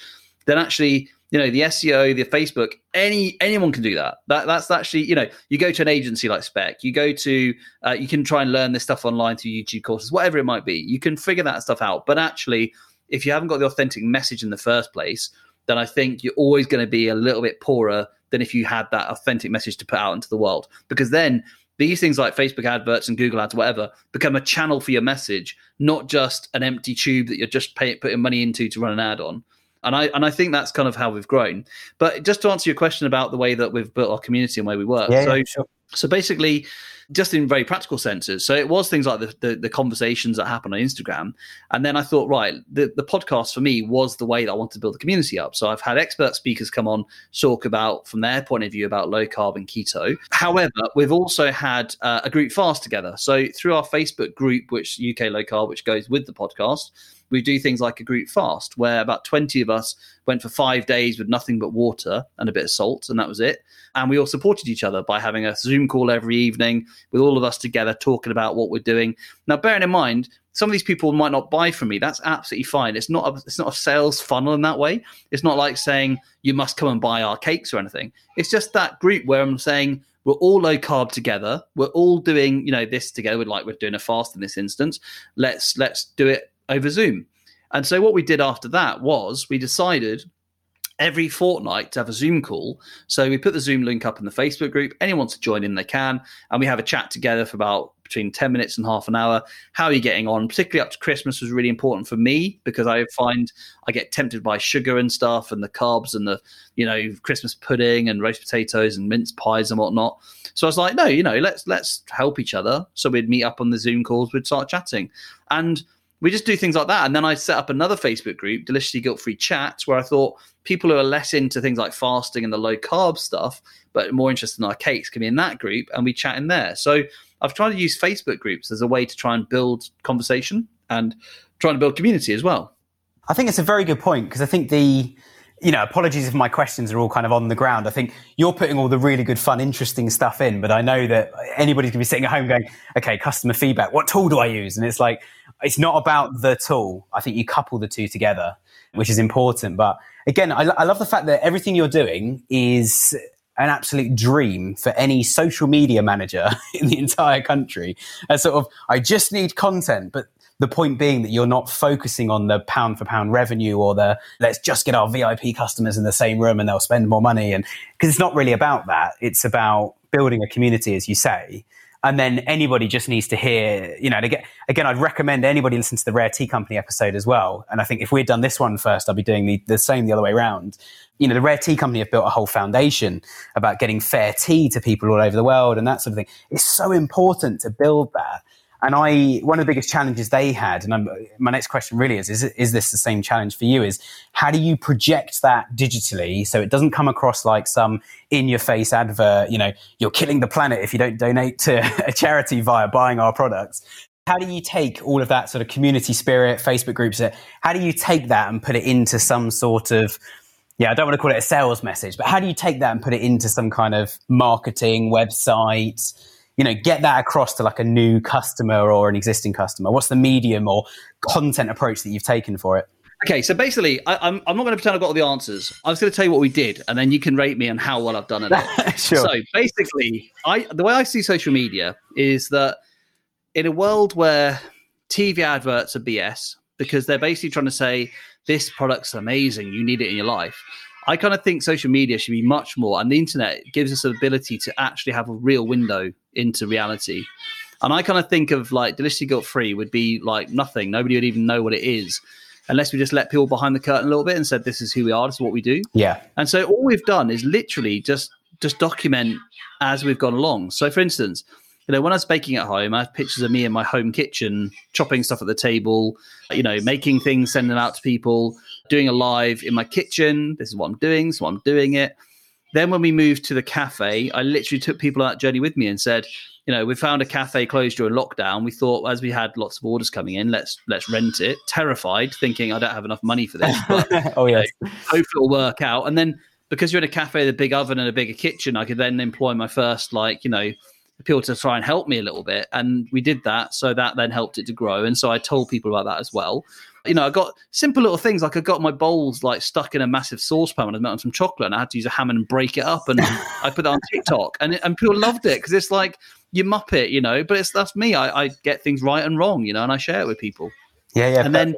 then actually you know the SEO, the Facebook, any anyone can do that. That that's actually you know you go to an agency like Spec, you go to uh, you can try and learn this stuff online through YouTube courses, whatever it might be. You can figure that stuff out. But actually, if you haven't got the authentic message in the first place, then I think you're always going to be a little bit poorer than if you had that authentic message to put out into the world. Because then these things like Facebook adverts and Google ads, whatever, become a channel for your message, not just an empty tube that you're just pay, putting money into to run an ad on. And I and I think that's kind of how we've grown. But just to answer your question about the way that we've built our community and where we work. Yeah, so, yeah, sure. so basically, just in very practical senses. So it was things like the, the, the, conversations that happen on Instagram. And then I thought, right, the, the podcast for me was the way that I wanted to build the community up. So I've had expert speakers come on, talk about, from their point of view, about low carb and keto. However, we've also had uh, a group fast together. So through our Facebook group, which UK Low Carb, which goes with the podcast, we do things like a group fast where about 20 of us went for five days with nothing but water and a bit of salt, and that was it. And we all supported each other by having a Zoom call every evening with all of us together talking about what we're doing. Now, bearing in mind, some of these people might not buy from me. That's absolutely fine. It's not a, it's not a sales funnel in that way. It's not like saying you must come and buy our cakes or anything. It's just that group where I'm saying we're all low carb together. We're all doing you know this together. We're Like we're doing a fast in this instance. Let's let's do it over Zoom. And so what we did after that was we decided every fortnight to have a Zoom call. So we put the Zoom link up in the Facebook group. Anyone to join in, they can. And we have a chat together for about between 10 minutes and half an hour. How are you getting on? Particularly up to Christmas was really important for me because I find I get tempted by sugar and stuff and the carbs and the, you know, Christmas pudding and roast potatoes and mince pies and whatnot. So I was like, no, you know, let's let's help each other. So we'd meet up on the Zoom calls, we'd start chatting. And we just do things like that. And then I set up another Facebook group, Deliciously Guilt Free Chats, where I thought people who are less into things like fasting and the low carb stuff, but more interested in our cakes, can be in that group and we chat in there. So I've tried to use Facebook groups as a way to try and build conversation and trying to build community as well. I think it's a very good point because I think the you know, apologies if my questions are all kind of on the ground. I think you're putting all the really good, fun, interesting stuff in, but I know that anybody's gonna be sitting at home going, okay, customer feedback, what tool do I use? And it's like, it's not about the tool. I think you couple the two together, which is important. But again, I, I love the fact that everything you're doing is an absolute dream for any social media manager in the entire country. As sort of, I just need content, but the point being that you're not focusing on the pound for pound revenue or the let's just get our VIP customers in the same room and they'll spend more money. And because it's not really about that. It's about building a community, as you say, and then anybody just needs to hear, you know, again, again, I'd recommend anybody listen to the Rare Tea Company episode as well. And I think if we'd done this one first, I'd be doing the, the same the other way around. You know, the Rare Tea Company have built a whole foundation about getting fair tea to people all over the world and that sort of thing. It's so important to build that. And I, one of the biggest challenges they had, and I'm, my next question really is, is, is this the same challenge for you? Is how do you project that digitally so it doesn't come across like some in your face advert, you know, you're killing the planet if you don't donate to a charity via buying our products. How do you take all of that sort of community spirit, Facebook groups, uh, how do you take that and put it into some sort of yeah, I don't want to call it a sales message, but how do you take that and put it into some kind of marketing website, you know, get that across to like a new customer or an existing customer? What's the medium or content approach that you've taken for it? Okay, so basically, I, am I'm, I'm not going to pretend I've got all the answers. I was going to tell you what we did, and then you can rate me on how well I've done it. sure. So basically, I the way I see social media is that in a world where TV adverts are BS because they're basically trying to say this product's amazing, you need it in your life. I kind of think social media should be much more, and the internet gives us the ability to actually have a real window into reality. And I kind of think of like Deliciously Guilt Free would be like nothing. Nobody would even know what it is unless we just let people behind the curtain a little bit and said, this is who we are, this is what we do. Yeah. And so all we've done is literally just just document as we've gone along. So for instance, you know, when I was baking at home, I have pictures of me in my home kitchen, chopping stuff at the table, you know, making things, sending them out to people, doing a live in my kitchen. This is what I'm doing, so I'm doing it. Then when we moved to the cafe, I literally took people on that journey with me and said, you know, we found a cafe closed during lockdown. We thought as we had lots of orders coming in, let's let's rent it. Terrified, thinking I don't have enough money for this, but oh yeah, hopefully it'll work out. And then because you're in a cafe with a big oven and a bigger kitchen, I could then employ my first like you know people to try and help me a little bit. And we did that. So that then helped it to grow. And so I told people about that as well. You know, I got simple little things like I got my bowls like stuck in a massive saucepan and I melting some chocolate and I had to use a hammer and break it up. And I put that on TikTok and, and people loved it because it's like you muppet, you know, but it's that's me. I, I get things right and wrong, you know, and I share it with people. Yeah, yeah. And then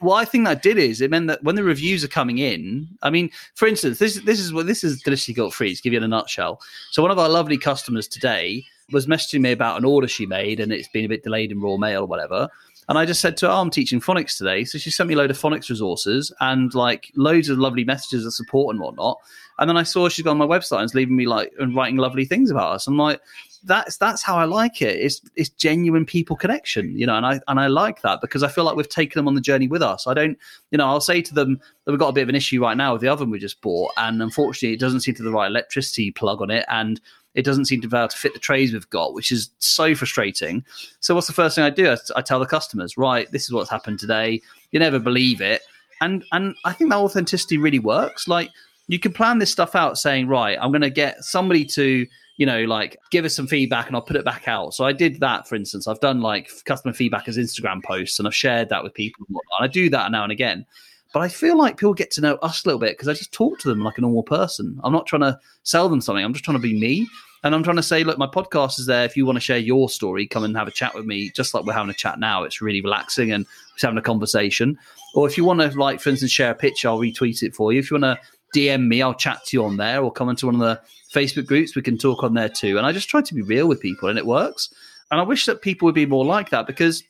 what I think that did is it meant that when the reviews are coming in, I mean, for instance, this this is what this is deliciously guilt free. To give you in a nutshell. So one of our lovely customers today was messaging me about an order she made, and it's been a bit delayed in Royal Mail or whatever. And I just said to her, oh, I'm teaching phonics today. So she sent me a load of phonics resources and like loads of lovely messages of support and whatnot. And then I saw she's gone on my website and is leaving me like and writing lovely things about us. I'm like, that's that's how I like it. It's it's genuine people connection, you know, and I and I like that because I feel like we've taken them on the journey with us. I don't, you know, I'll say to them that we've got a bit of an issue right now with the oven we just bought, and unfortunately, it doesn't seem to the right electricity plug on it, and it doesn't seem to be able to fit the trays we've got, which is so frustrating. So what's the first thing I do? I, I tell the customers, right, this is what's happened today. You never believe it, and and I think that authenticity really works. Like you can plan this stuff out, saying, right, I'm going to get somebody to you know, like give us some feedback and I'll put it back out. So I did that, for instance. I've done like customer feedback as Instagram posts and I've shared that with people and. I do that now and again. But I feel like people get to know us a little bit because I just talk to them like a normal person. I'm not trying to sell them something. I'm just trying to be me. And I'm trying to say, look, my podcast is there. If you want to share your story, come and have a chat with me, just like we're having a chat now. It's really relaxing and we're having a conversation. Or if you want to, like, for instance, share a picture, I'll retweet it for you. If you want to DM me, I'll chat to you on there or come into one of the Facebook groups. We can talk on there too. And I just try to be real with people, and it works. And I wish that people would be more like that because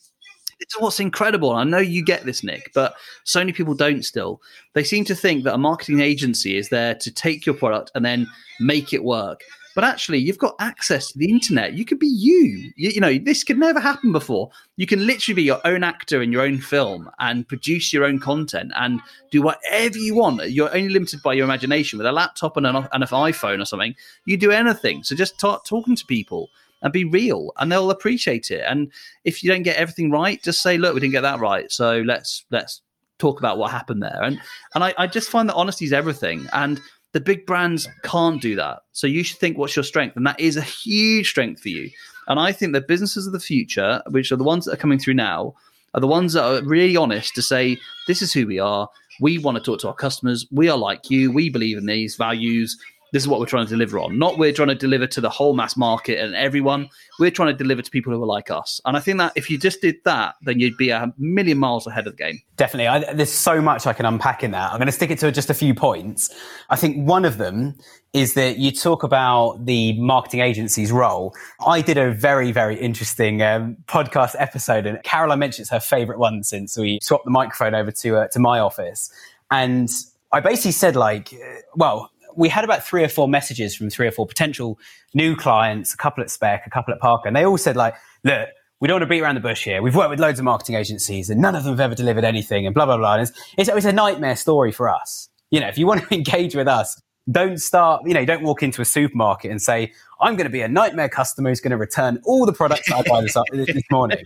it's what's incredible. I know you get this, Nick, but so many people don't still. They seem to think that a marketing agency is there to take your product and then make it work. But actually, you've got access to the internet. You could be you. you. You know, this could never happen before. You can literally be your own actor in your own film and produce your own content and do whatever you want. You're only limited by your imagination. With a laptop and an, and an iPhone or something, you do anything. So just start talking to people and be real, and they'll appreciate it. And if you don't get everything right, just say, "Look, we didn't get that right. So let's let's talk about what happened there." And and I, I just find that honesty is everything. And the big brands can't do that. So you should think what's your strength. And that is a huge strength for you. And I think the businesses of the future, which are the ones that are coming through now, are the ones that are really honest to say, this is who we are. We want to talk to our customers. We are like you. We believe in these values this is what we're trying to deliver on. Not we're trying to deliver to the whole mass market and everyone. We're trying to deliver to people who are like us. And I think that if you just did that, then you'd be a million miles ahead of the game. Definitely. I, there's so much I can unpack in that. I'm going to stick it to just a few points. I think one of them is that you talk about the marketing agency's role. I did a very, very interesting um, podcast episode, and Caroline mentioned it's her favorite one since we swapped the microphone over to uh, to my office. And I basically said, like, well, we had about three or four messages from three or four potential new clients, a couple at Spec, a couple at Parker, and they all said like, look, we don't want to beat around the bush here. We've worked with loads of marketing agencies and none of them have ever delivered anything and blah, blah, blah. And it's, it's, a nightmare story for us. You know, if you want to engage with us, don't start, you know, don't walk into a supermarket and say, I'm going to be a nightmare customer who's going to return all the products I buy this, this morning.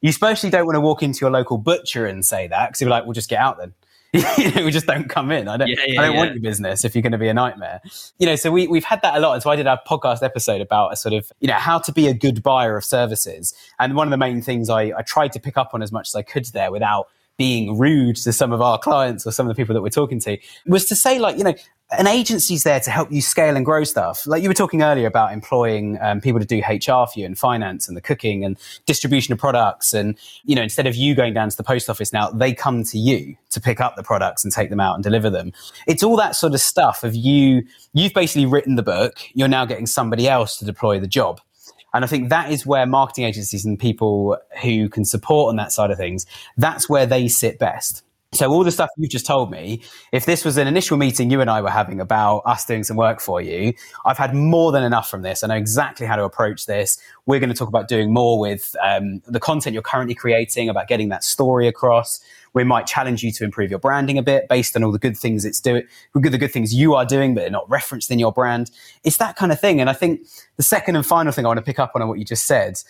You especially don't want to walk into your local butcher and say that because you're like, we'll just get out then. You know, we just don't come in. I don't, yeah, yeah, I don't yeah. want your business if you're going to be a nightmare. You know, so we, we've had that a lot. And so I did our podcast episode about a sort of, you know, how to be a good buyer of services. And one of the main things I, I tried to pick up on as much as I could there without being rude to some of our clients or some of the people that we're talking to was to say like you know an agency's there to help you scale and grow stuff. Like you were talking earlier about employing um, people to do HR for you and finance and the cooking and distribution of products. And, you know, instead of you going down to the post office now, they come to you to pick up the products and take them out and deliver them. It's all that sort of stuff of you, you've basically written the book. You're now getting somebody else to deploy the job. And I think that is where marketing agencies and people who can support on that side of things, that's where they sit best. So all the stuff you've just told me, if this was an initial meeting you and I were having about us doing some work for you, I've had more than enough from this. I know exactly how to approach this. We're going to talk about doing more with um, the content you're currently creating, about getting that story across. We might challenge you to improve your branding a bit based on all the good things it's doing, the good things you are doing, but they're not referenced in your brand. It's that kind of thing. And I think the second and final thing I want to pick up on what you just said,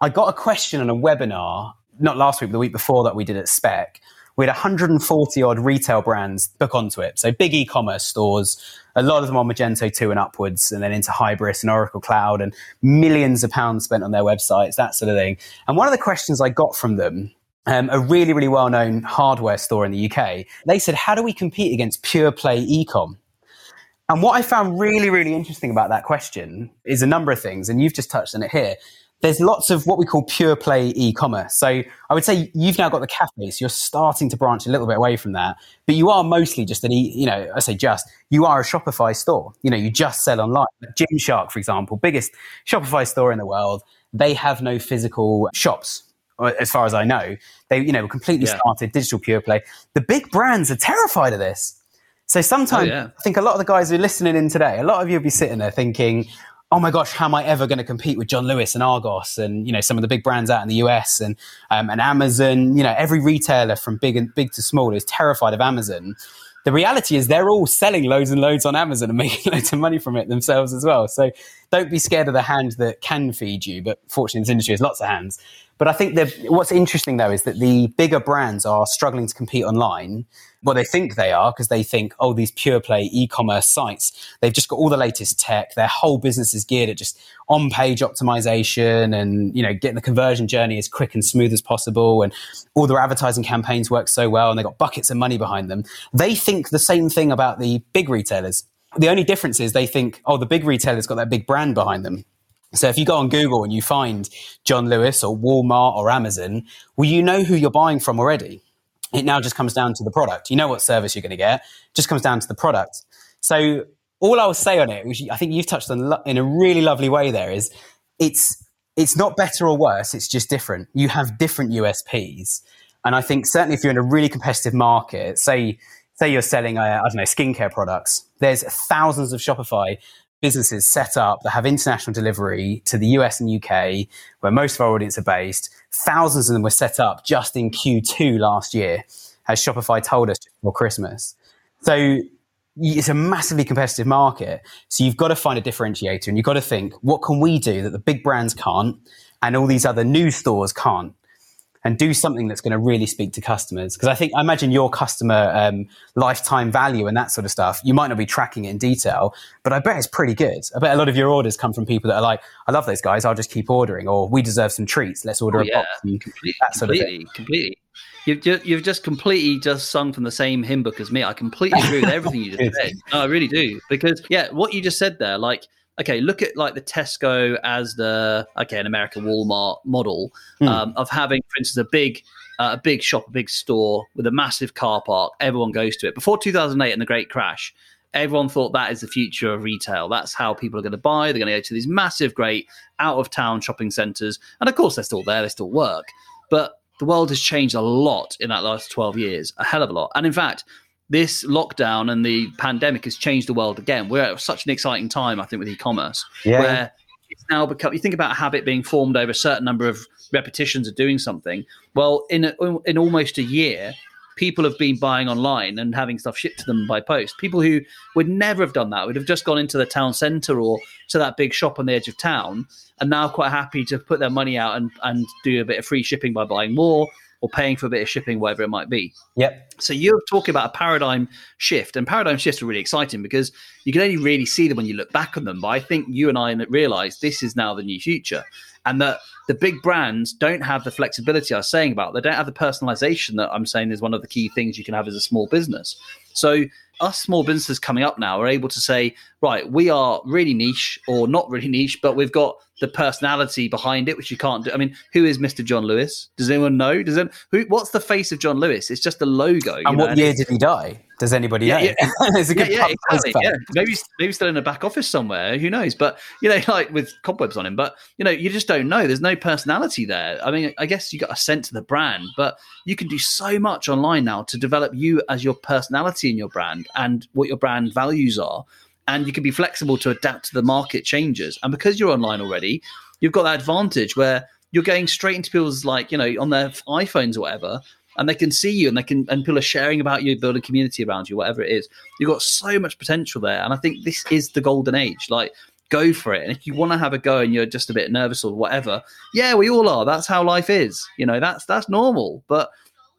I got a question on a webinar, not last week, but the week before that we did at Spec we had 140 odd retail brands book onto it. So big e-commerce stores, a lot of them on Magento 2 and upwards, and then into Hybris and Oracle Cloud, and millions of pounds spent on their websites, that sort of thing. And one of the questions I got from them, um, a really, really well known hardware store in the UK, they said, How do we compete against pure play e-com? And what I found really, really interesting about that question is a number of things, and you've just touched on it here there's lots of what we call pure play e-commerce. So I would say you've now got the cafes. You're starting to branch a little bit away from that, but you are mostly just an e, you know, I say just, you are a Shopify store. You know, you just sell online. Gymshark, for example, biggest Shopify store in the world. They have no physical shops as far as I know. They, you know, completely yeah. started digital pure play. The big brands are terrified of this. So sometimes oh, yeah. I think a lot of the guys who are listening in today, a lot of you will be sitting there thinking, oh my gosh, how am I ever going to compete with John Lewis and Argos and you know some of the big brands out in the US and um, and Amazon? You know, every retailer from big and big to small is terrified of Amazon. The reality is they're all selling loads and loads on Amazon and making loads of money from it themselves as well. So don't be scared of the hand that can feed you. But fortunately, this industry has lots of hands. But I think that what's interesting though is that the bigger brands are struggling to compete online well, they think they are because they think, oh, these pure play e-commerce sites, they've just got all the latest tech. Their whole business is geared at just on page optimization and, you know, getting the conversion journey as quick and smooth as possible. And all their advertising campaigns work so well and they've got buckets of money behind them. They think the same thing about the big retailers. The only difference is they think, oh, the big retailer's got that big brand behind them. So if you go on Google and you find John Lewis or Walmart or Amazon, well, you know who you're buying from already. It now just comes down to the product. You know what service you're going to get. It just comes down to the product. So all I will say on it, which I think you've touched on in a really lovely way there, is it's it's not better or worse. It's just different. You have different USPs, and I think certainly if you're in a really competitive market, say say you're selling uh, I don't know skincare products, there's thousands of Shopify businesses set up that have international delivery to the US and UK, where most of our audience are based. Thousands of them were set up just in Q2 last year, as Shopify told us before Christmas. So it's a massively competitive market. So you've got to find a differentiator and you've got to think, what can we do that the big brands can't and all these other new stores can't? And do something that's going to really speak to customers. Because I think, I imagine your customer um, lifetime value and that sort of stuff, you might not be tracking it in detail, but I bet it's pretty good. I bet a lot of your orders come from people that are like, I love those guys, I'll just keep ordering, or we deserve some treats, let's order oh, a yeah. box. completely, that sort completely, of thing. Completely. You've just, you've just completely just sung from the same hymn book as me. I completely agree with everything you just said. No, I really do. Because, yeah, what you just said there, like, okay, look at like the Tesco as the okay, an American Walmart model mm. um, of having, for instance, a big uh, a big shop, a big store with a massive car park. Everyone goes to it. Before 2008 and the Great Crash, everyone thought that is the future of retail. That's how people are going to buy. They're going to go to these massive, great out of town shopping centers, and of course they're still there. They still work, but the world has changed a lot in that last 12 years, a hell of a lot. And in fact, this lockdown and the pandemic has changed the world again. We're at such an exciting time, I think, with e-commerce, yeah. where it's now become. You think about a habit being formed over a certain number of repetitions of doing something. Well, in a, in almost a year, people have been buying online and having stuff shipped to them by post. People who would never have done that would have just gone into the town centre or to that big shop on the edge of town, and now quite happy to put their money out and and do a bit of free shipping by buying more or paying for a bit of shipping, whatever it might be. Yep. So you're talking about a paradigm shift, and paradigm shifts are really exciting because you can only really see them when you look back on them. But I think you and I realize this is now the new future. and that the big brands don't have the flexibility I was saying about. They don't have the personalization that I'm saying is one of the key things you can have as a small business. So us small businesses coming up now are able to say, right, we are really niche or not really niche, but we've got the personality behind it, which you can't do. I mean, who is Mr. John Lewis? Does anyone know? Does it, who? What's the face of John Lewis? It's just a logo. And what year did he die? Does anybody yeah, know? Yeah, There's a good yeah, yeah, exactly, yeah. Maybe maybe still in a back office somewhere. Who knows? But you know, like with cobwebs on him. But you know, you just don't know. There's no personality there. I mean, I guess you got a sense of the brand, but you can do so much online now to develop you as your personality in your brand and what your brand values are. And you can be flexible to adapt to the market changes. And because you're online already, you've got that advantage where you're going straight into people's like you know on their iPhones or whatever and they can see you and they can and people are sharing about you building community around you whatever it is. You've got so much potential there and i think this is the golden age. Like go for it. And if you want to have a go and you're just a bit nervous or whatever yeah we all are. That's how life is. You know that's that's normal. But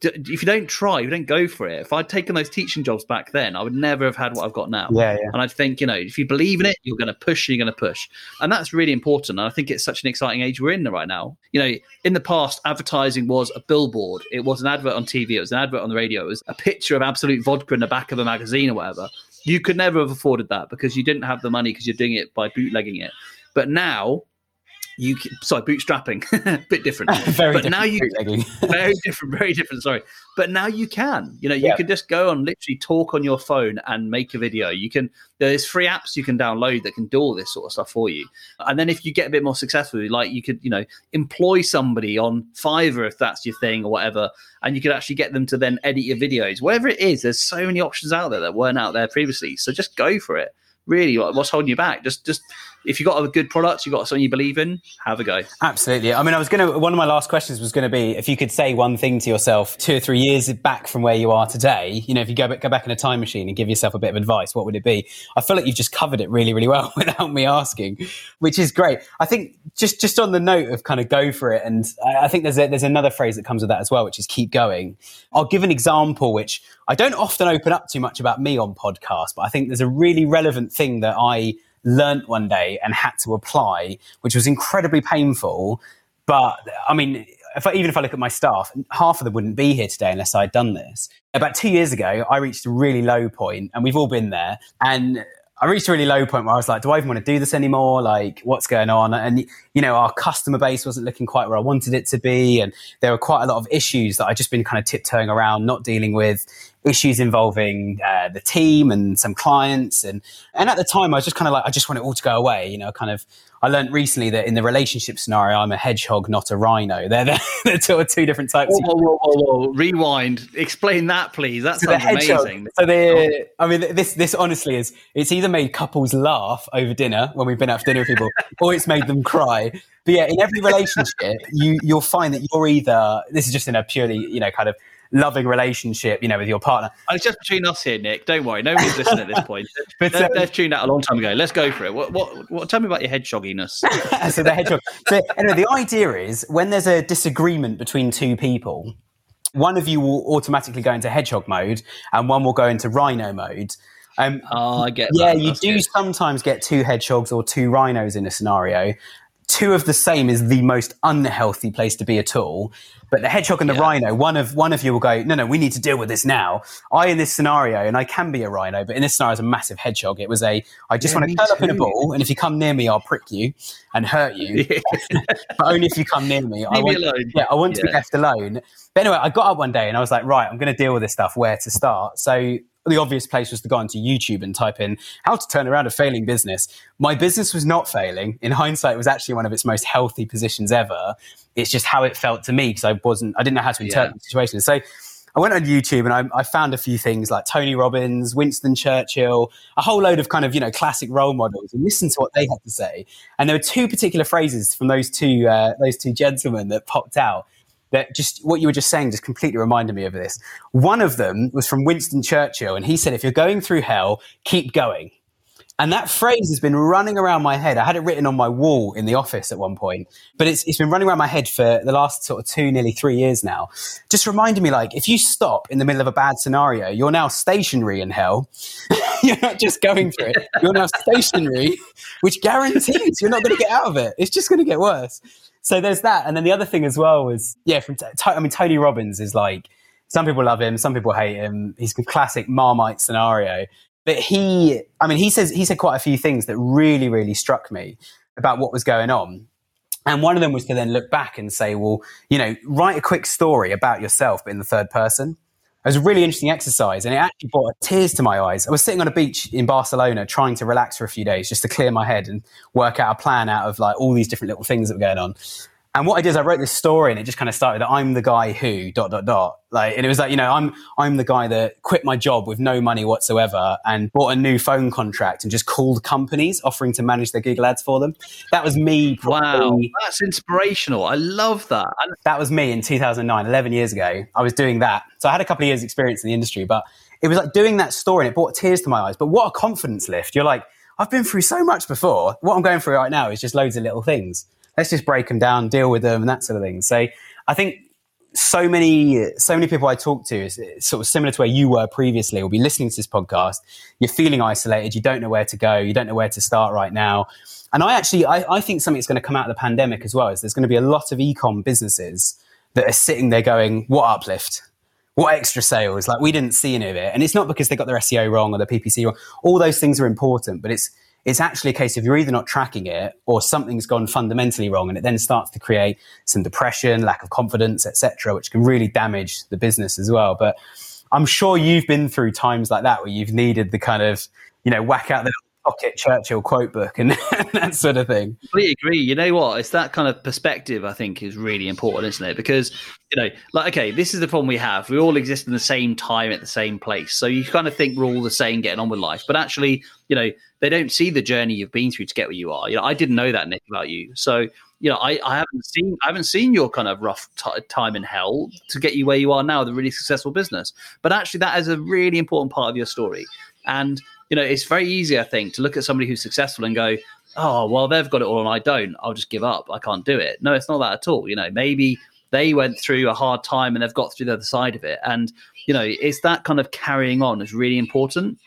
if you don't try, you don't go for it. If I'd taken those teaching jobs back then, I would never have had what I've got now. Yeah, yeah. And I think, you know, if you believe in it, you're going to push, you're going to push. And that's really important. And I think it's such an exciting age we're in right now. You know, in the past, advertising was a billboard, it was an advert on TV, it was an advert on the radio, it was a picture of Absolut vodka in the back of a magazine or whatever. You could never have afforded that because you didn't have the money because you're doing it by bootlegging it. But now, you sorry bootstrapping. Bit different. Very but different now you very different very different sorry. But now you can. You know you Yeah. can just go and literally talk on your phone and make a video. You can there's free apps you can download that can do all this sort of stuff for you. And then if you get a bit more successful like you could you know employ somebody on fiverr if that's your thing or whatever and you could actually get them to then edit your videos. Whatever it is there's so many options out there that weren't out there previously. So just go for it. Really what's holding you back? Just just if you've got a good product you've got something you believe in have a go Absolutely. I mean, I was going to, one of my last questions was going to be if you could say one thing to yourself two or three years back from where you are today, you know, if you go back, go back in a time machine and give yourself a bit of advice, what would it be? I feel like you've just covered it really, really well without me asking, which is great. I think just, just on the note of kind of go for it. And I, I think there's a, there's another phrase that comes with that as well, which is keep going. I'll give an example, which I don't often open up too much about me on podcasts, but I think there's a really relevant thing that I learnt one day and had to apply, which was incredibly painful. But I mean, if I, even if I look at my staff, half of them wouldn't be here today unless I'd done this. About two years ago, I reached a really low point, and we've all been there. And I reached a really low point where I was like, do I even want to do this anymore? Like, what's going on? And, you know, our customer base wasn't looking quite where I wanted it to be. And there were quite a lot of issues that I'd just been kind of tiptoeing around, not dealing with issues involving uh, the team and some clients. And, and at the time, I was just kind of like, I just want it all to go away. You know, kind of, I learned recently that in the relationship scenario, I'm a hedgehog, not a rhino. They're, they're, they're two, two different types. Whoa, whoa, whoa, whoa, whoa. Rewind. Explain that, please. That So sounds amazing. So the, I mean, this this honestly is it's either made couples laugh over dinner when we've been out for dinner with people, or it's made them cry. But yeah, in every relationship, you you'll find that you're either this is just in a purely you know kind of loving relationship, you know, with your partner. And it's just between us here, Nick. Don't worry. Nobody's listening at this point. But, They've, um, they've tuned out a long time ago. Let's go for it. What, what, what, tell me about your hedgehogginess. so the hedgehog. So anyway, the idea is when there's a disagreement between two people, one of you will automatically go into hedgehog mode, and one will go into rhino mode. Um, Oh, I get yeah, that. you That's do good. sometimes get two hedgehogs or two rhinos in a scenario. Two of the same is the most unhealthy place to be at all. But the hedgehog and the Yeah. rhino, one of one of you will go, no, no, we need to deal with this now. I in this scenario, and I can be a rhino, but in this scenario, I was a massive hedgehog. It was a, I just Yeah, want to me curl up in a ball, and if you come near me, I'll prick you and hurt you. but only if you come near me. I Leave me want, alone. yeah, I want to be left alone. But anyway, I got up one day and I was like, right, I'm going to deal with this stuff. Where to start? So the obvious place was to go onto YouTube and type in how to turn around a failing business. My business was not failing. In hindsight, it was actually one of its most healthy positions ever. It's just how it felt to me because I wasn't, I didn't know how to interpret Yeah. the situation. So I went on YouTube and I, I found a few things like Tony Robbins, Winston Churchill, a whole load of kind of, you know, classic role models and listened to what they had to say. And there were two particular phrases from those two, uh, those two gentlemen that popped out that just what you were just saying just completely reminded me of this. One of them was from Winston Churchill, and he said, If you're going through hell, keep going. And that phrase has been running around my head. I had it written on my wall in the office at one point, but it's, it's been running around my head for the last sort of two, nearly three years now. Just reminding me like, if you stop in the middle of a bad scenario, you're now stationary in hell. you're not just going through it. You're now stationary, which guarantees you're not going to get out of it. It's just going to get worse. So there's that, and then the other thing as well was yeah. From I mean, Tony Robbins is like some people love him, some people hate him. He's a classic Marmite scenario. But he, I mean, he says he said quite a few things that really, really struck me about what was going on. And one of them was to then look back and say, well, you know, write a quick story about yourself, but in the third person. It was a really interesting exercise and it actually brought tears to my eyes. I was sitting on a beach in Barcelona trying to relax for a few days just to clear my head and work out a plan out of like all these different little things that were going on. And what I did is I wrote this story and it just kind of started that I'm the guy who dot dot dot like and it was like you know I'm I'm the guy that quit my job with no money whatsoever and bought a new phone contract and just called companies offering to manage their Google ads for them. That was me. Probably, wow, that's inspirational. I love that. That was me in 2009, 11 years ago. I was doing that. So I had a couple of years experience in the industry, but it was like doing that story and it brought tears to my eyes. But what a confidence lift. You're like, I've been through so much before. What I'm going through right now is just loads of little things let's just break them down, deal with them, and that sort of thing. So I think so many so many people I talk to is sort of similar to where you were previously. Will be listening to this podcast. You're feeling isolated. You don't know where to go. You don't know where to start right now. And I actually I, I think something that's going to come out of the pandemic as well is there's going to be a lot of ecom businesses that are sitting there going, "What uplift? What extra sales? Like we didn't see any of it." And it's not because they got their SEO wrong or their PPC wrong. All those things are important, but it's it's actually a case of you're either not tracking it or something's gone fundamentally wrong and it then starts to create some depression lack of confidence etc which can really damage the business as well. But i'm sure you've been through times like that where you've needed the kind of you know whack out the pocket Churchill quote book and that sort of thing. I agree. You know what? It's that kind of perspective I think is really important, isn't it? Because, you know, like, okay, this is the problem we have. We all exist in the same time at the same place. So you kind of think we're all the same getting on with life. But actually, you know, they don't see the journey you've been through to get where you are. You know, I didn't know that, Nick, about you. So, you know, I, I haven't seen I haven't seen your kind of rough t- time in hell to get you where you are now, the really successful business. But actually, that is a really important part of your story. And you know, it's very easy, I think, to look at somebody who's successful and go, oh, well, they've got it all and I don't. I'll just give up. I can't do it. No, it's not that at all. You know, maybe they went through a hard time and they've got through the other side of it. And, you know, it's that kind of carrying on is really important.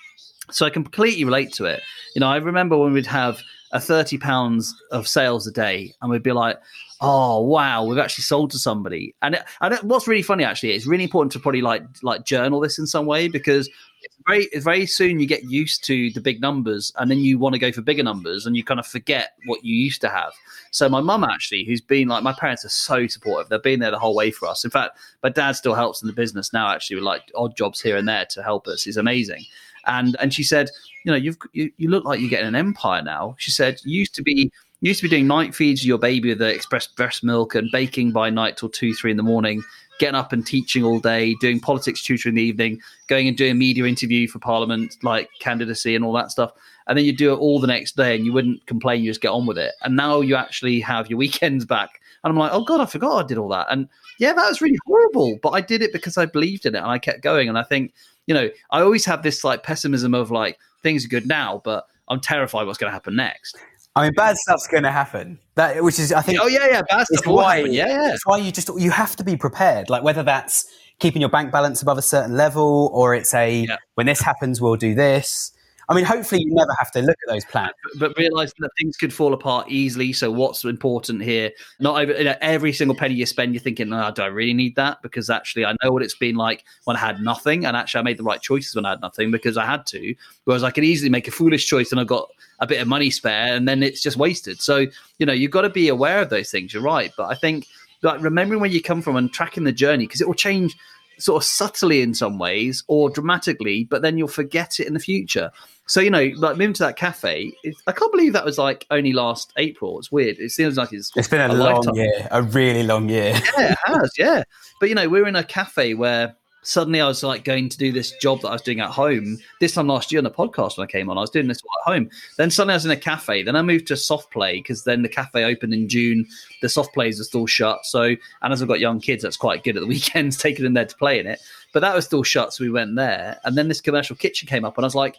So I completely relate to it. You know, I remember when we'd have a 30 pounds of sales a day and we'd be like, oh wow we've actually sold to somebody and, it, and what's really funny actually it's really important to probably like like journal this in some way because it's very very soon you get used to the big numbers and then you want to go for bigger numbers and you kind of forget what you used to have. So my mum actually who's been like my parents are so supportive. They've been there the whole way for us. In fact my dad still helps in the business now actually with like odd jobs here and there to help us. He's amazing. And and she said you know you've you, you look like you're getting an empire now. She said you used to be you used to be doing night feeds your baby with the express breast milk and baking by night till two, three in the morning, getting up and teaching all day, doing politics tutor in the evening, going and doing a media interview for Parliament, like candidacy and all that stuff. And then you do it all the next day and you wouldn't complain, you just get on with it. And now you actually have your weekends back. And I'm like, oh God, I forgot I did all that. And yeah, that was really horrible. But I did it because I believed in it and I kept going. And I think, you know, I always have this like pessimism of like things are good now, but I'm terrified what's going to happen next. I mean, bad stuff's going to happen. That, which is, I think. Oh yeah, yeah, bad stuff. Why? Happen. Yeah, yeah. It's why you just you have to be prepared. Like whether that's keeping your bank balance above a certain level, or it's a yeah. when this happens, we'll do this. I mean, hopefully, you never have to look at those plans. But, but that things could fall apart easily. So, what's important here? Not over, you know, every single penny you spend, you're thinking, oh, do I really need that? Because actually, I know what it's been like when I had nothing. And actually, I made the right choices when I had nothing because I had to. Whereas I could easily make a foolish choice and I've got a bit of money spare and then it's just wasted. So, you know, you've got to be aware of those things. You're right. But I think, like, remembering where you come from and tracking the journey, because it will change sort of subtly in some ways or dramatically, but then you'll forget it in the future. So you know, like moving to that cafe, it, I can't believe that was like only last April. It's weird. It seems like it's it's been a, a long lifetime. year, a really long year. yeah, it has. Yeah, but you know, we're in a cafe where suddenly I was like going to do this job that I was doing at home. This time last year on the podcast when I came on, I was doing this at home. Then suddenly I was in a cafe. Then I moved to soft play because then the cafe opened in June. The soft plays are still shut. So, and as I've got young kids, that's quite good at the weekends, taking them there to play in it. But that was still shut. So we went there. And then this commercial kitchen came up and I was like,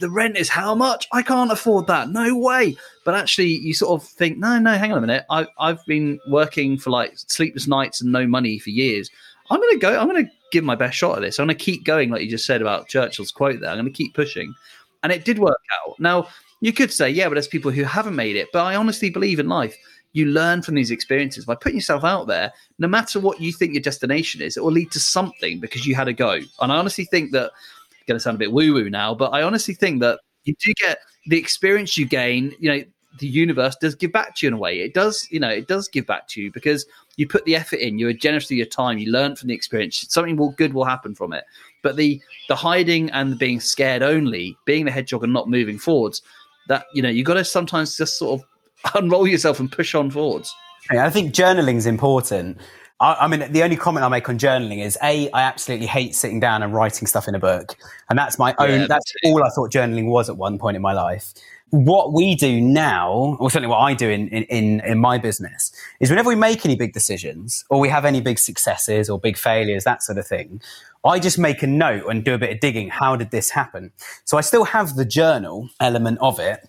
the rent is how much? I can't afford that. No way. But actually, you sort of think, no, no, hang on a minute. I, I've been working for like sleepless nights and no money for years. I'm going to go, I'm going to give my best shot at this. I'm going to keep going, like you just said about Churchill's quote there. I'm going to keep pushing. And it did work out. Now, you could say, yeah, but there's people who haven't made it. But I honestly believe in life, you learn from these experiences by putting yourself out there. No matter what you think your destination is, it will lead to something because you had a go. And I honestly think that going to sound a bit woo woo now, but I honestly think that you do get the experience you gain. You know, the universe does give back to you in a way. It does, you know, it does give back to you because you put the effort in, you are generous with your time, you learn from the experience. Something will good will happen from it. But the the hiding and the being scared only, being the hedgehog and not moving forwards, that you know, you got to sometimes just sort of unroll yourself and push on forwards. Yeah, I think journaling is important. I, I, mean, the only comment I make on journaling is a I absolutely hate sitting down and writing stuff in a book, and that's my own. Yeah, that's all I thought journaling was at one point in my life. What we do now, or certainly what I do in, in, in my business, is whenever we make any big decisions or we have any big successes or big failures, that sort of thing, I just make a note and do a bit of digging. How did this happen? So I still have the journal element of it,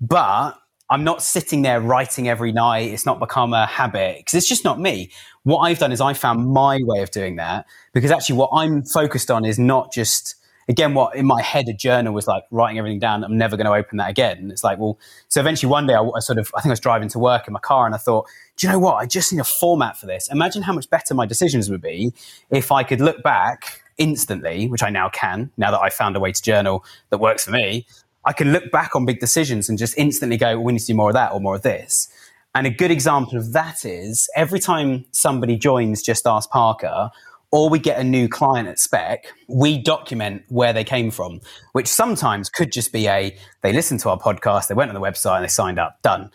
but I'm not sitting there writing every night. It's not become a habit because it's just not me. What I've done is I found my way of doing that because actually what I'm focused on is not just, again, what in my head a journal was like writing everything down. I'm never going to open that again. And it's like, well, so eventually one day I, I sort of, I think I was driving to work in my car and I thought, do you know what? I just need a format for this. Imagine how much better my decisions would be if I could look back instantly, which I now can, now that I found a way to journal that works for me, I can look back on big decisions and just instantly go, well, we need to do more of that or more of this. And a good example of that is every time somebody joins Just Ask Parker, or we get a new client at spec, we document where they came from, which sometimes could just be a they listened to our podcast, they went on the website and they signed up, done.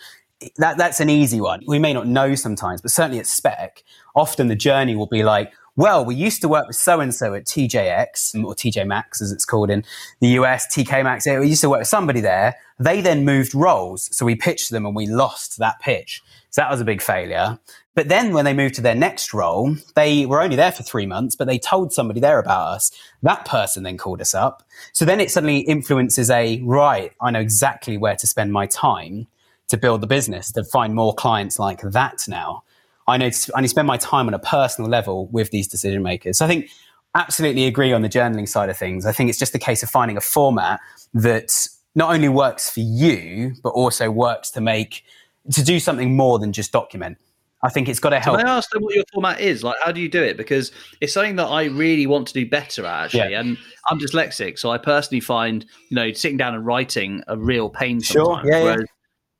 That, that's an easy one. We may not know sometimes, but certainly at spec, often the journey will be like, well, we used to work with so and so at TJX or TJ Maxx as it's called in the US, TK Maxx. We used to work with somebody there. They then moved roles. So we pitched them and we lost that pitch. So that was a big failure. But then when they moved to their next role, they were only there for three months, but they told somebody there about us. That person then called us up. So then it suddenly influences a, right, I know exactly where to spend my time to build the business, to find more clients like that now. I need to, I need to spend my time on a personal level with these decision makers. So I think absolutely agree on the journaling side of things. I think it's just a case of finding a format that not only works for you, but also works to make to do something more than just document. I think it's got to help. Can I ask them what your format is? Like, how do you do it? Because it's something that I really want to do better at, actually. Yeah. And I'm dyslexic, so I personally find, you know, sitting down and writing a real pain sometimes. Sure. Yeah, yeah.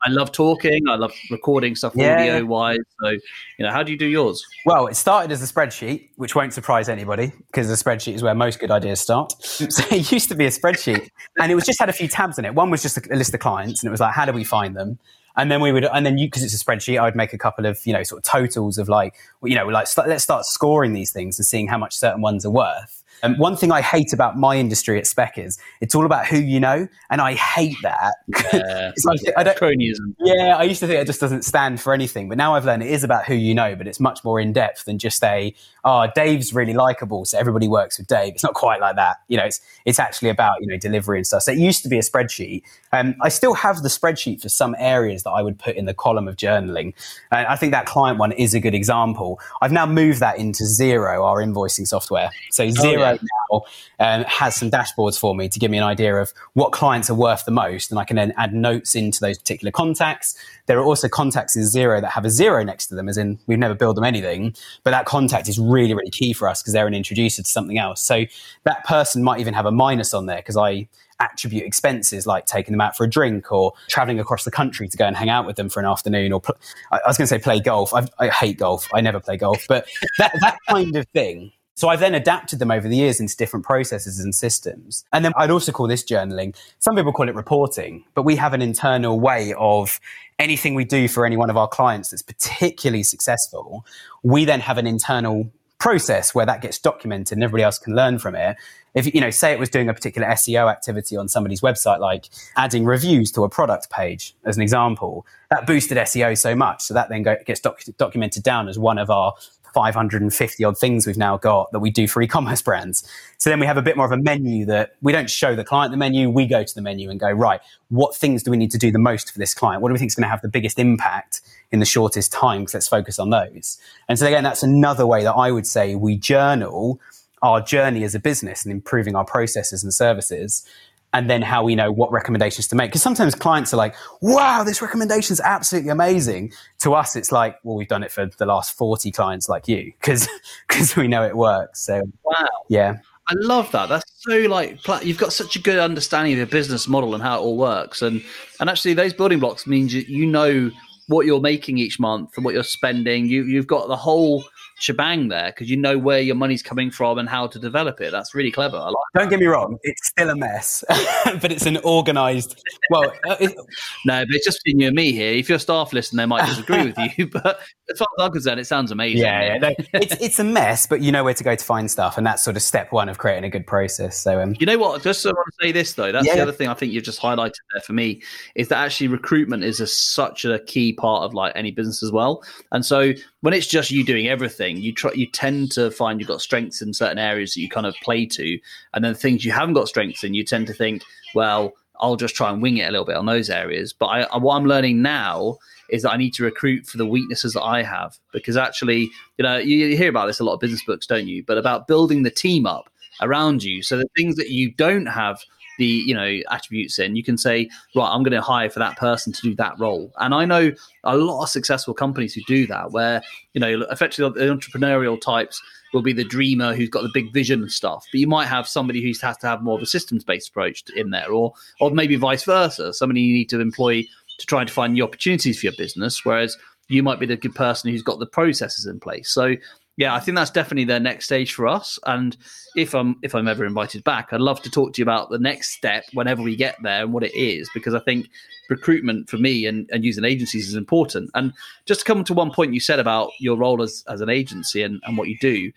I love talking. I love recording stuff yeah. audio wise. So, you know, how do you do yours? Well, it started as a spreadsheet, which won't surprise anybody because the spreadsheet is where most good ideas start. so it used to be a spreadsheet and it was just had a few tabs in it. One was just a list of clients and it was like, how do we find them? And then we would, and then you, because it's a spreadsheet, I would make a couple of, you know, sort of totals of like, you know, like, let's start scoring these things and seeing how much certain ones are worth. And one thing I hate about my industry at Spec is it's all about who you know, and I hate that. Yeah, like, I don't, cronyism. Yeah, I used to think it just doesn't stand for anything, but now I've learned it is about who you know, but it's much more in depth than just a oh, Dave's really likable, so everybody works with Dave. It's not quite like that. You know, it's it's actually about you know delivery and stuff. So it used to be a spreadsheet. Um, I still have the spreadsheet for some areas that I would put in the column of journaling. And I think that client one is a good example. I've now moved that into Xero, our invoicing software. So Xero. oh, yeah. Now um, has some dashboards for me to give me an idea of what clients are worth the most, and I can then add notes into those particular contacts. There are also contacts in Xero that have a zero next to them, as in we've never billed them anything, but that contact is really, really key for us because they're an introducer to something else. So that person might even have a minus on there because I attribute expenses like taking them out for a drink or traveling across the country to go and hang out with them for an afternoon or pl- I was going to say play golf. I, I hate golf. I never play golf, but that, that kind of thing so I've then adapted them over the years into different processes and systems. And then I'd also call this journaling. Some people call it reporting, but we have an internal way of anything we do for any one of our clients that's particularly successful. We then have an internal process where that gets documented and everybody else can learn from it. If you know, say it was doing a particular SEO activity on somebody's website, like adding reviews to a product page, as an example, that boosted SEO so much. So that then go, gets doc- documented down as one of our 550 odd things we've now got that we do for e-commerce brands. So then we have a bit more of a menu that we don't show the client the menu. We go to the menu and go, right, what things do we need to do the most for this client? What do we think is going to have the biggest impact in the shortest time? Because let's focus on those. And so again, that's another way that I would say we journal our journey as a business and improving our processes and services. And then how we know what recommendations to make. Because sometimes clients are like, wow, this recommendation is absolutely amazing. To us, it's like, well, we've done it for the last 40 clients like you because because we know it works. So, wow. Yeah. I love that. That's so like you've got such a good understanding of your business model and how it all works, and and actually those building blocks means you, you know what you're making each month and what you're spending. You you've got the whole shebang there because you know where your money's coming from and how to develop it. That's really clever. I like Don't get me wrong, it's still a mess, but it's an organized. Well, uh, it, no, but it's just between you and me here. If your staff listen, they might disagree with you. But as far as I'm concerned, it sounds amazing. Yeah, yeah it's it's a mess, but you know where to go to find stuff, and that's sort of step one of creating a good process. So, um, you know what? Just so I want to say this though, that's yeah. the other thing I think you've just highlighted there for me is that actually recruitment is a, such a key part of like any business as well. And so when it's just you doing everything, you try you tend to find you've got strengths in certain areas that you kind of play to, and then things you haven't got strengths in, you tend to think, well, I'll just try and wing it a little bit on those areas. But I, what I'm learning now is that I need to recruit for the weaknesses that I have because actually, you know, you, you hear about this a lot of business books, don't you? But about building the team up around you, so the things that you don't have the you know attributes in you can say right i'm going to hire for that person to do that role. And i know a lot of successful companies who do that where you know effectively the entrepreneurial types will be the dreamer who's got the big vision and stuff but you might have somebody who has to have more of a systems based approach in there or or maybe vice versa somebody you need to employ to try to find new opportunities for your business whereas you might be the good person who's got the processes in place. So yeah, I think that's definitely the next stage for us. And if I'm if I'm ever invited back, I'd love to talk to you about the next step whenever we get there and what it is, because I think recruitment for me and, and using agencies is important. And just to come to one point you said about your role as, as an agency and, and what you do,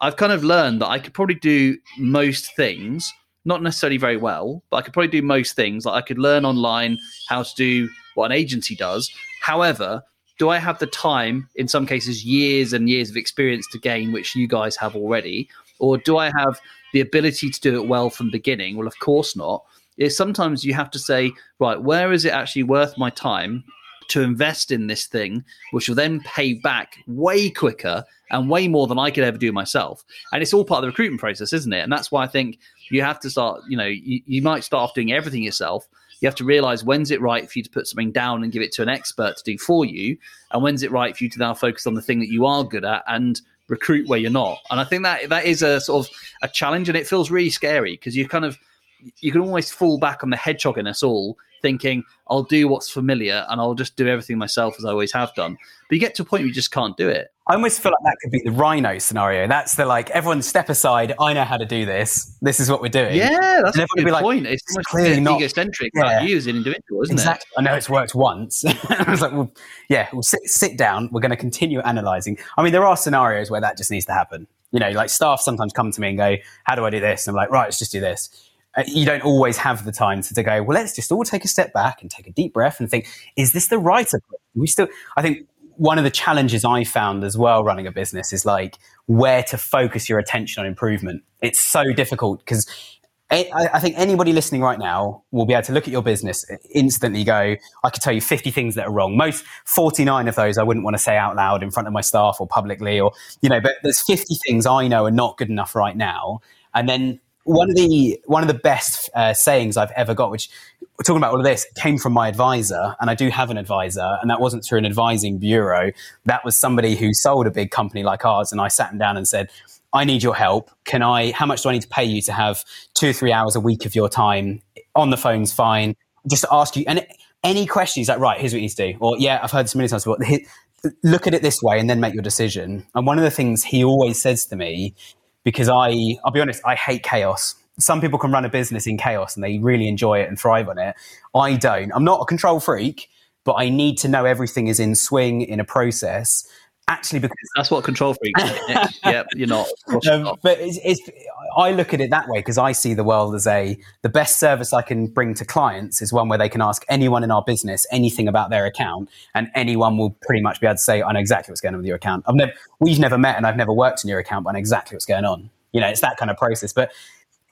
I've kind of learned that I could probably do most things, not necessarily very well, but I could probably do most things. Like I could learn online how to do what an agency does. However, do I have the time, in some cases, years and years of experience to gain, which you guys have already? Or do I have the ability to do it well from beginning? Well, of course not. Is sometimes you have to say, right, where is it actually worth my time to invest in this thing, which will then pay back way quicker and way more than I could ever do myself. And it's all part of the recruitment process, isn't it? And that's why I think you have to start, you know, you, you might start off doing everything yourself, you have to realize when's it right for you to put something down and give it to an expert to do for you, and when's it right for you to now focus on the thing that you are good at and recruit where you're not. And I think that that is a sort of a challenge, and it feels really scary because you kind of you can always fall back on the hedgehog in us all, thinking I'll do what's familiar and I'll just do everything myself as I always have done. But you get to a point where you just can't do it. I almost feel like that could be the rhino scenario. That's the like everyone step aside. I know how to do this. This is what we're doing. Yeah, that's a good point. Like, it's, it's clearly not egocentric yeah. you as an individual, isn't exactly. it? I know it's worked once. I was like, well, yeah, we'll sit, sit down. We're going to continue analyzing. I mean, there are scenarios where that just needs to happen. You know, like staff sometimes come to me and go, "How do I do this?" And I'm like, "Right, let's just do this." Uh, you don't always have the time to, to, go, well, let's just all take a step back and take a deep breath and think, is this the right approach? We still, I think one of the challenges I found as well running a business is like where to focus your attention on improvement. It's so difficult because I, think anybody listening right now will be able to look at your business instantly go, I could tell you 50 things that are wrong. Most 49 of those I wouldn't want to say out loud in front of my staff or publicly or, you know, but there's 50 things I know are not good enough right now. And then one of the one of the best uh, sayings I've ever got, which talking about all of this, came from my advisor, and I do have an advisor, and that wasn't through an advising bureau. That was somebody who sold a big company like ours, and I sat him down and said, "I need your help. Can I? How much do I need to pay you to have two or three hours a week of your time on the phone's fine? Just to ask you and." Any questions like, right, here's what you need to do. Or, yeah, I've heard this many times before. Look at it this way and then make your decision. And one of the things he always says to me because I, I'll be honest, I hate chaos. Some people can run a business in chaos and they really enjoy it and thrive on it. I don't. I'm not a control freak, but I need to know everything is in swing in a process actually because that's what control freaks. yeah you're not, um, but it's, it's, i look at it that way because i see the world as a the best service i can bring to clients is one where they can ask anyone in our business anything about their account and anyone will pretty much be able to say i know exactly what's going on with your account. I've never we've never met and i've never worked in your account but i know exactly what's going on. You know it's that kind of process. But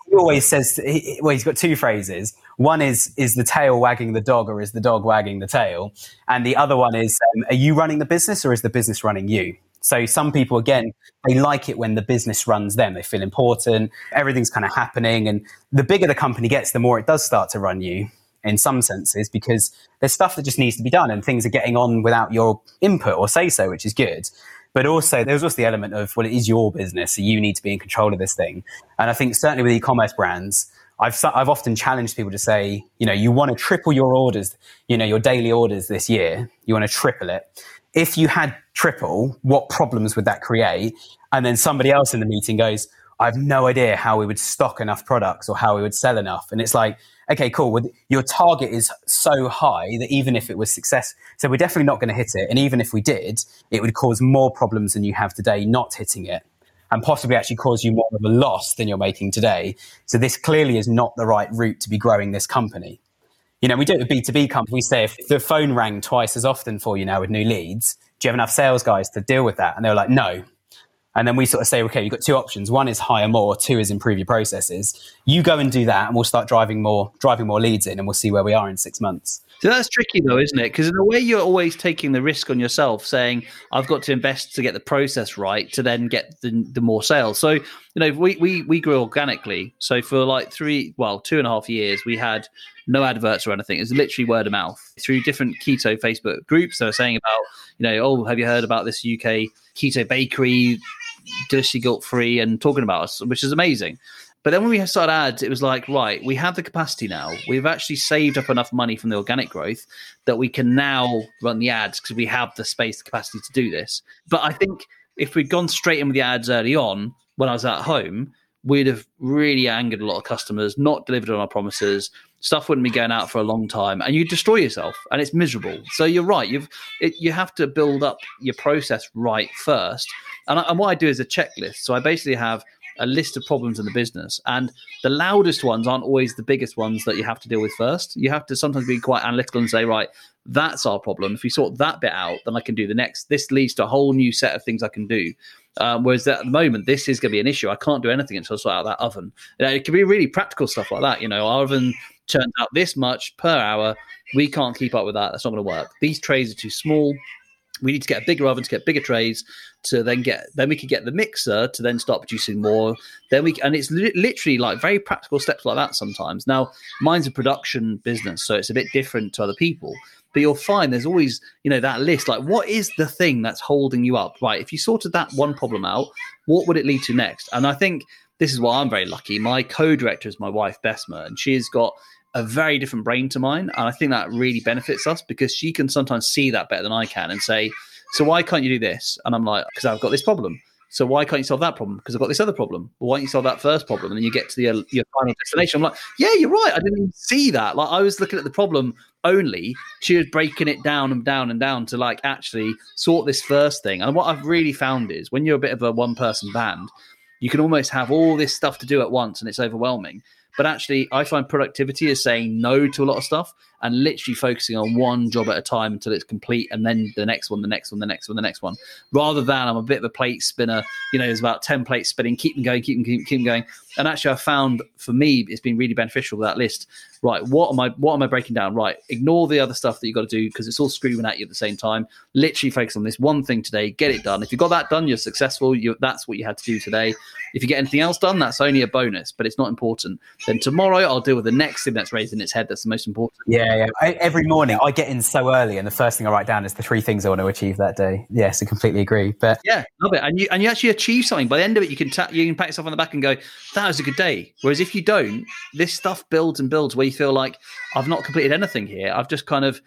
he always says he, well he's got two phrases one is is the tail wagging the dog or is the dog wagging the tail and the other one is um, are you running the business or is the business running you So some people, again, they like it when the business runs them. They feel important. Everything's kind of happening. And the bigger the company gets, the more it does start to run you in some senses because there's stuff that just needs to be done and things are getting on without your input or say so, which is good. But also, there's also the element of, well, it is your business, so you need to be in control of this thing. And I think certainly with e-commerce brands, I've, I've often challenged people to say, you know, you want to triple your orders, you know, your daily orders this year, you want to triple it. If you had triple, what problems would that create? And then somebody else in the meeting goes, I have no idea how we would stock enough products or how we would sell enough. And it's like, okay, cool. Well, your target is so high that even if it was success, so we're definitely not going to hit it. And even if we did, it would cause more problems than you have today not hitting it and possibly actually cause you more of a loss than you're making today. So this clearly is not the right route to be growing this company. You know, we do it with B2B companies. We say if the phone rang twice as often for you now with new leads, do you have enough sales guys to deal with that? And they were like, no. And then we sort of say, okay, you've got two options. One is hire more. Two is improve your processes. You go and do that, and we'll start driving more, driving more leads in, and we'll see where we are in six months. So that's tricky, though, isn't it? Because in a way, you're always taking the risk on yourself, saying, "I've got to invest to get the process right to then get the, the more sales." So you know, we we we grew organically. So for like three, well, two and a half years, we had no adverts or anything. It was literally word of mouth through different keto Facebook groups. They were saying about, you know, oh, have you heard about this UK keto bakery? Deliciously guilt free and talking about us, which is amazing. But then when we started ads, it was like, right, we have the capacity now. We've actually saved up enough money from the organic growth that we can now run the ads because we have the space, the capacity to do this. But I think if we'd gone straight in with the ads early on when I was at home, we'd have really angered a lot of customers, not delivered on our promises. Stuff wouldn't be going out for a long time, and you destroy yourself, and it's miserable. So you're right. You've it, you have to build up your process right first and, I, and what I do is a checklist. So I basically have a list of problems in the business, and the loudest ones aren't always the biggest ones that you have to deal with first. You have to sometimes be quite analytical and say, right, that's our problem. If we sort that bit out, then I can do the next. This leads to a whole new set of things I can do. Um, whereas at the moment, this is going to be an issue. I can't do anything until I sort out that oven. It can be really practical stuff like that. You know, our oven turns out this much per hour. We can't keep up with that. That's not going to work. These trays are too small we need to get a bigger oven to get bigger trays to then get then we could get the mixer to then start producing more then we and it's li- literally like very practical steps like that sometimes now mine's a production business so it's a bit different to other people but you'll find there's always you know that list like what is the thing that's holding you up right if you sorted that one problem out what would it lead to next and i think this is why i'm very lucky my co-director is my wife besma and she's got a very different brain to mine. And I think that really benefits us because she can sometimes see that better than I can and say, So why can't you do this? And I'm like, Because I've got this problem. So why can't you solve that problem? Because I've got this other problem. Well, why don't you solve that first problem? And then you get to the, uh, your final destination. I'm like, yeah, you're right. I didn't even see that. Like I was looking at the problem only. She was breaking it down and down and down to like actually sort this first thing. And what I've really found is when you're a bit of a one person band, you can almost have all this stuff to do at once and it's overwhelming. But actually, I find productivity is saying no to a lot of stuff and literally focusing on one job at a time until it's complete and then the next one, the next one, the next one, the next one. Rather than I'm a bit of a plate spinner, you know, there's about 10 plates spinning, keep them going, keep them, keep, keep them going. And actually, I found for me, it's been really beneficial with that list. Right, what am I what am I breaking down? Right, ignore the other stuff that you've got to do because it's all screaming at you at the same time. Literally focus on this one thing today, get it done. If you got that done, you're successful. You, that's what you had to do today. If you get anything else done, that's only a bonus, but it's not important. Then tomorrow, I'll deal with the next thing that's raising its head. That's the most important. Yeah, yeah. I, every morning I get in so early, and the first thing I write down is the three things I want to achieve that day. Yes, I completely agree. But yeah, love it. And you and you actually achieve something. By the end of it, you can ta- you can pat yourself on the back and go, "That was a good day." Whereas if you don't, this stuff builds and builds where you feel like I've not completed anything here. I've just kind of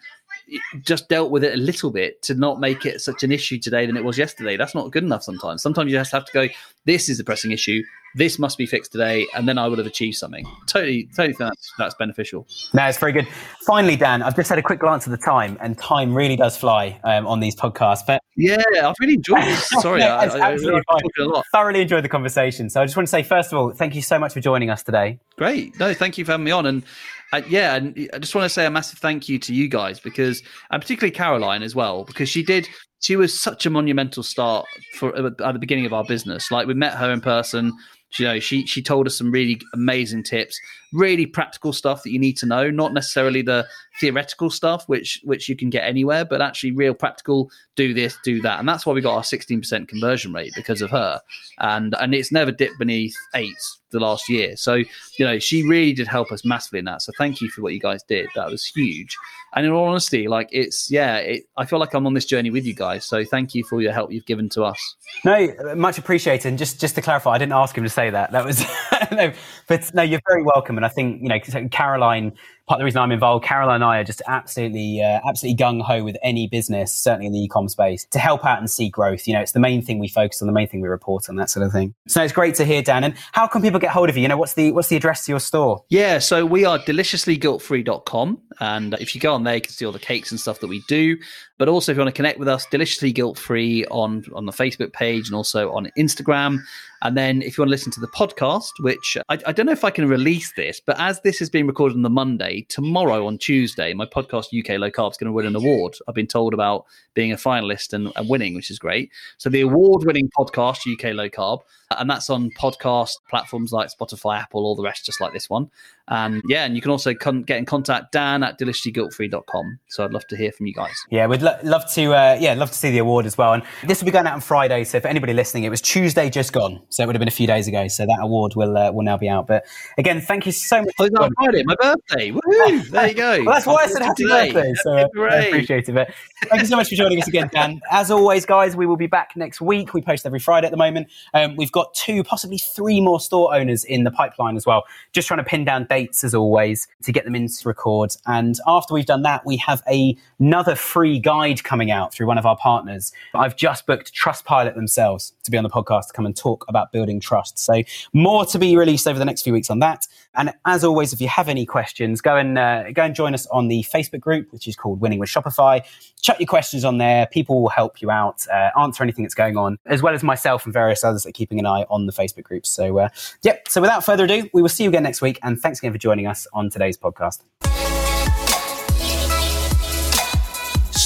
just dealt with it a little bit to not make it such an issue today than it was yesterday. That's not good enough sometimes. Sometimes you just have to go, this is the pressing issue this must be fixed today, and then I would have achieved something. Totally, totally think that's, that's beneficial. No, it's very good. Finally, Dan, I've just had a quick glance at the time, and time really does fly um, on these podcasts. But yeah, I've really enjoyed this. Sorry, I, I, I, thoroughly enjoyed the conversation. So I just want to say, first of all, thank you so much for joining us today. Great. No, thank you for having me on. And uh, yeah, and I just want to say a massive thank you to you guys because, and particularly Caroline as well, because she did. She was such a monumental start for at the beginning of our business. Like we met her in person you know, she she told us some really amazing tips, really practical stuff that you need to know, not necessarily the theoretical stuff which which you can get anywhere, but actually real practical. Do this, do that, and that's why we got our 16% conversion rate because of her, and and it's never dipped beneath eight the last year. So you know, she really did help us massively in that. So thank you for what you guys did. That was huge. And in all honesty, like it's yeah, it, I feel like I'm on this journey with you guys. So thank you for your help you've given to us. No, much appreciated. And just just to clarify, I didn't ask him to say that. That was no, but no, you're very welcome. And I think you know, Caroline part of the reason I'm involved, Caroline and I are just absolutely, uh, absolutely gung ho with any business, certainly in the e-com space, to help out and see growth. You know, it's the main thing we focus on, the main thing we report on, that sort of thing. So it's great to hear, Dan. And how can people get hold of you? You know, what's the what's the address to your store? Yeah, so we are deliciouslyguiltfree.com, and if you go on there, you can see all the cakes and stuff that we do. But also, if you want to connect with us, deliciously guilt free on on the Facebook page and also on Instagram. And then if you want to listen to the podcast, which I, I, don't know if I can release this, but as this is being recorded on the Monday, tomorrow on Tuesday, my podcast UK Low Carb is going to win an award. I've been told about being a finalist and, and winning, which is great. So the award winning podcast UK Low Carb, and that's on podcast platforms like Spotify, Apple, all the rest, just like this one. And yeah, and you can also con- get in contact Dan at deliciouslyguiltfree.com. So I'd love to hear from you guys. Yeah, we'd lo- love to. Uh, yeah, love to see the award as well. And this will be going out on Friday. So for anybody listening, it was Tuesday just gone. So it would have been a few days ago. So that award will uh, will now be out. But again, thank you so much. Oh, on Friday, my birthday. Woohoo! There you go. well, that's why I said happy today. birthday. So uh, I appreciate it. But thank you so much for joining us again, Dan. As always, guys, we will be back next week. We post every Friday at the moment. Um, we've got two, possibly three more store owners in the pipeline as well. Just trying to pin down dates as always to get them in to record. And after we've done that, we have a, another free guide coming out through one of our partners. I've just booked Trustpilot themselves to be on the podcast to come and talk about building trust. So more to be released over the next few weeks on that. And as always, if you have any questions, go and uh, go and join us on the Facebook group, which is called Winning with Shopify. Chuck your questions on there. People will help you out, uh, answer anything that's going on, as well as myself and various others that are keeping an eye on the Facebook group. So, uh, yep. So without further ado, we will see you again next week. And thanks again for joining us on today's podcast.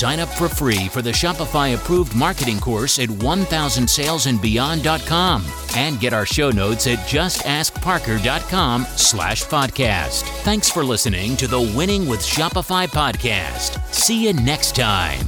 Sign up for free for the Shopify approved marketing course at 1000salesandbeyond.com and get our show notes at justaskparker.com slash podcast. Thanks for listening to the Winning with Shopify podcast. See you next time.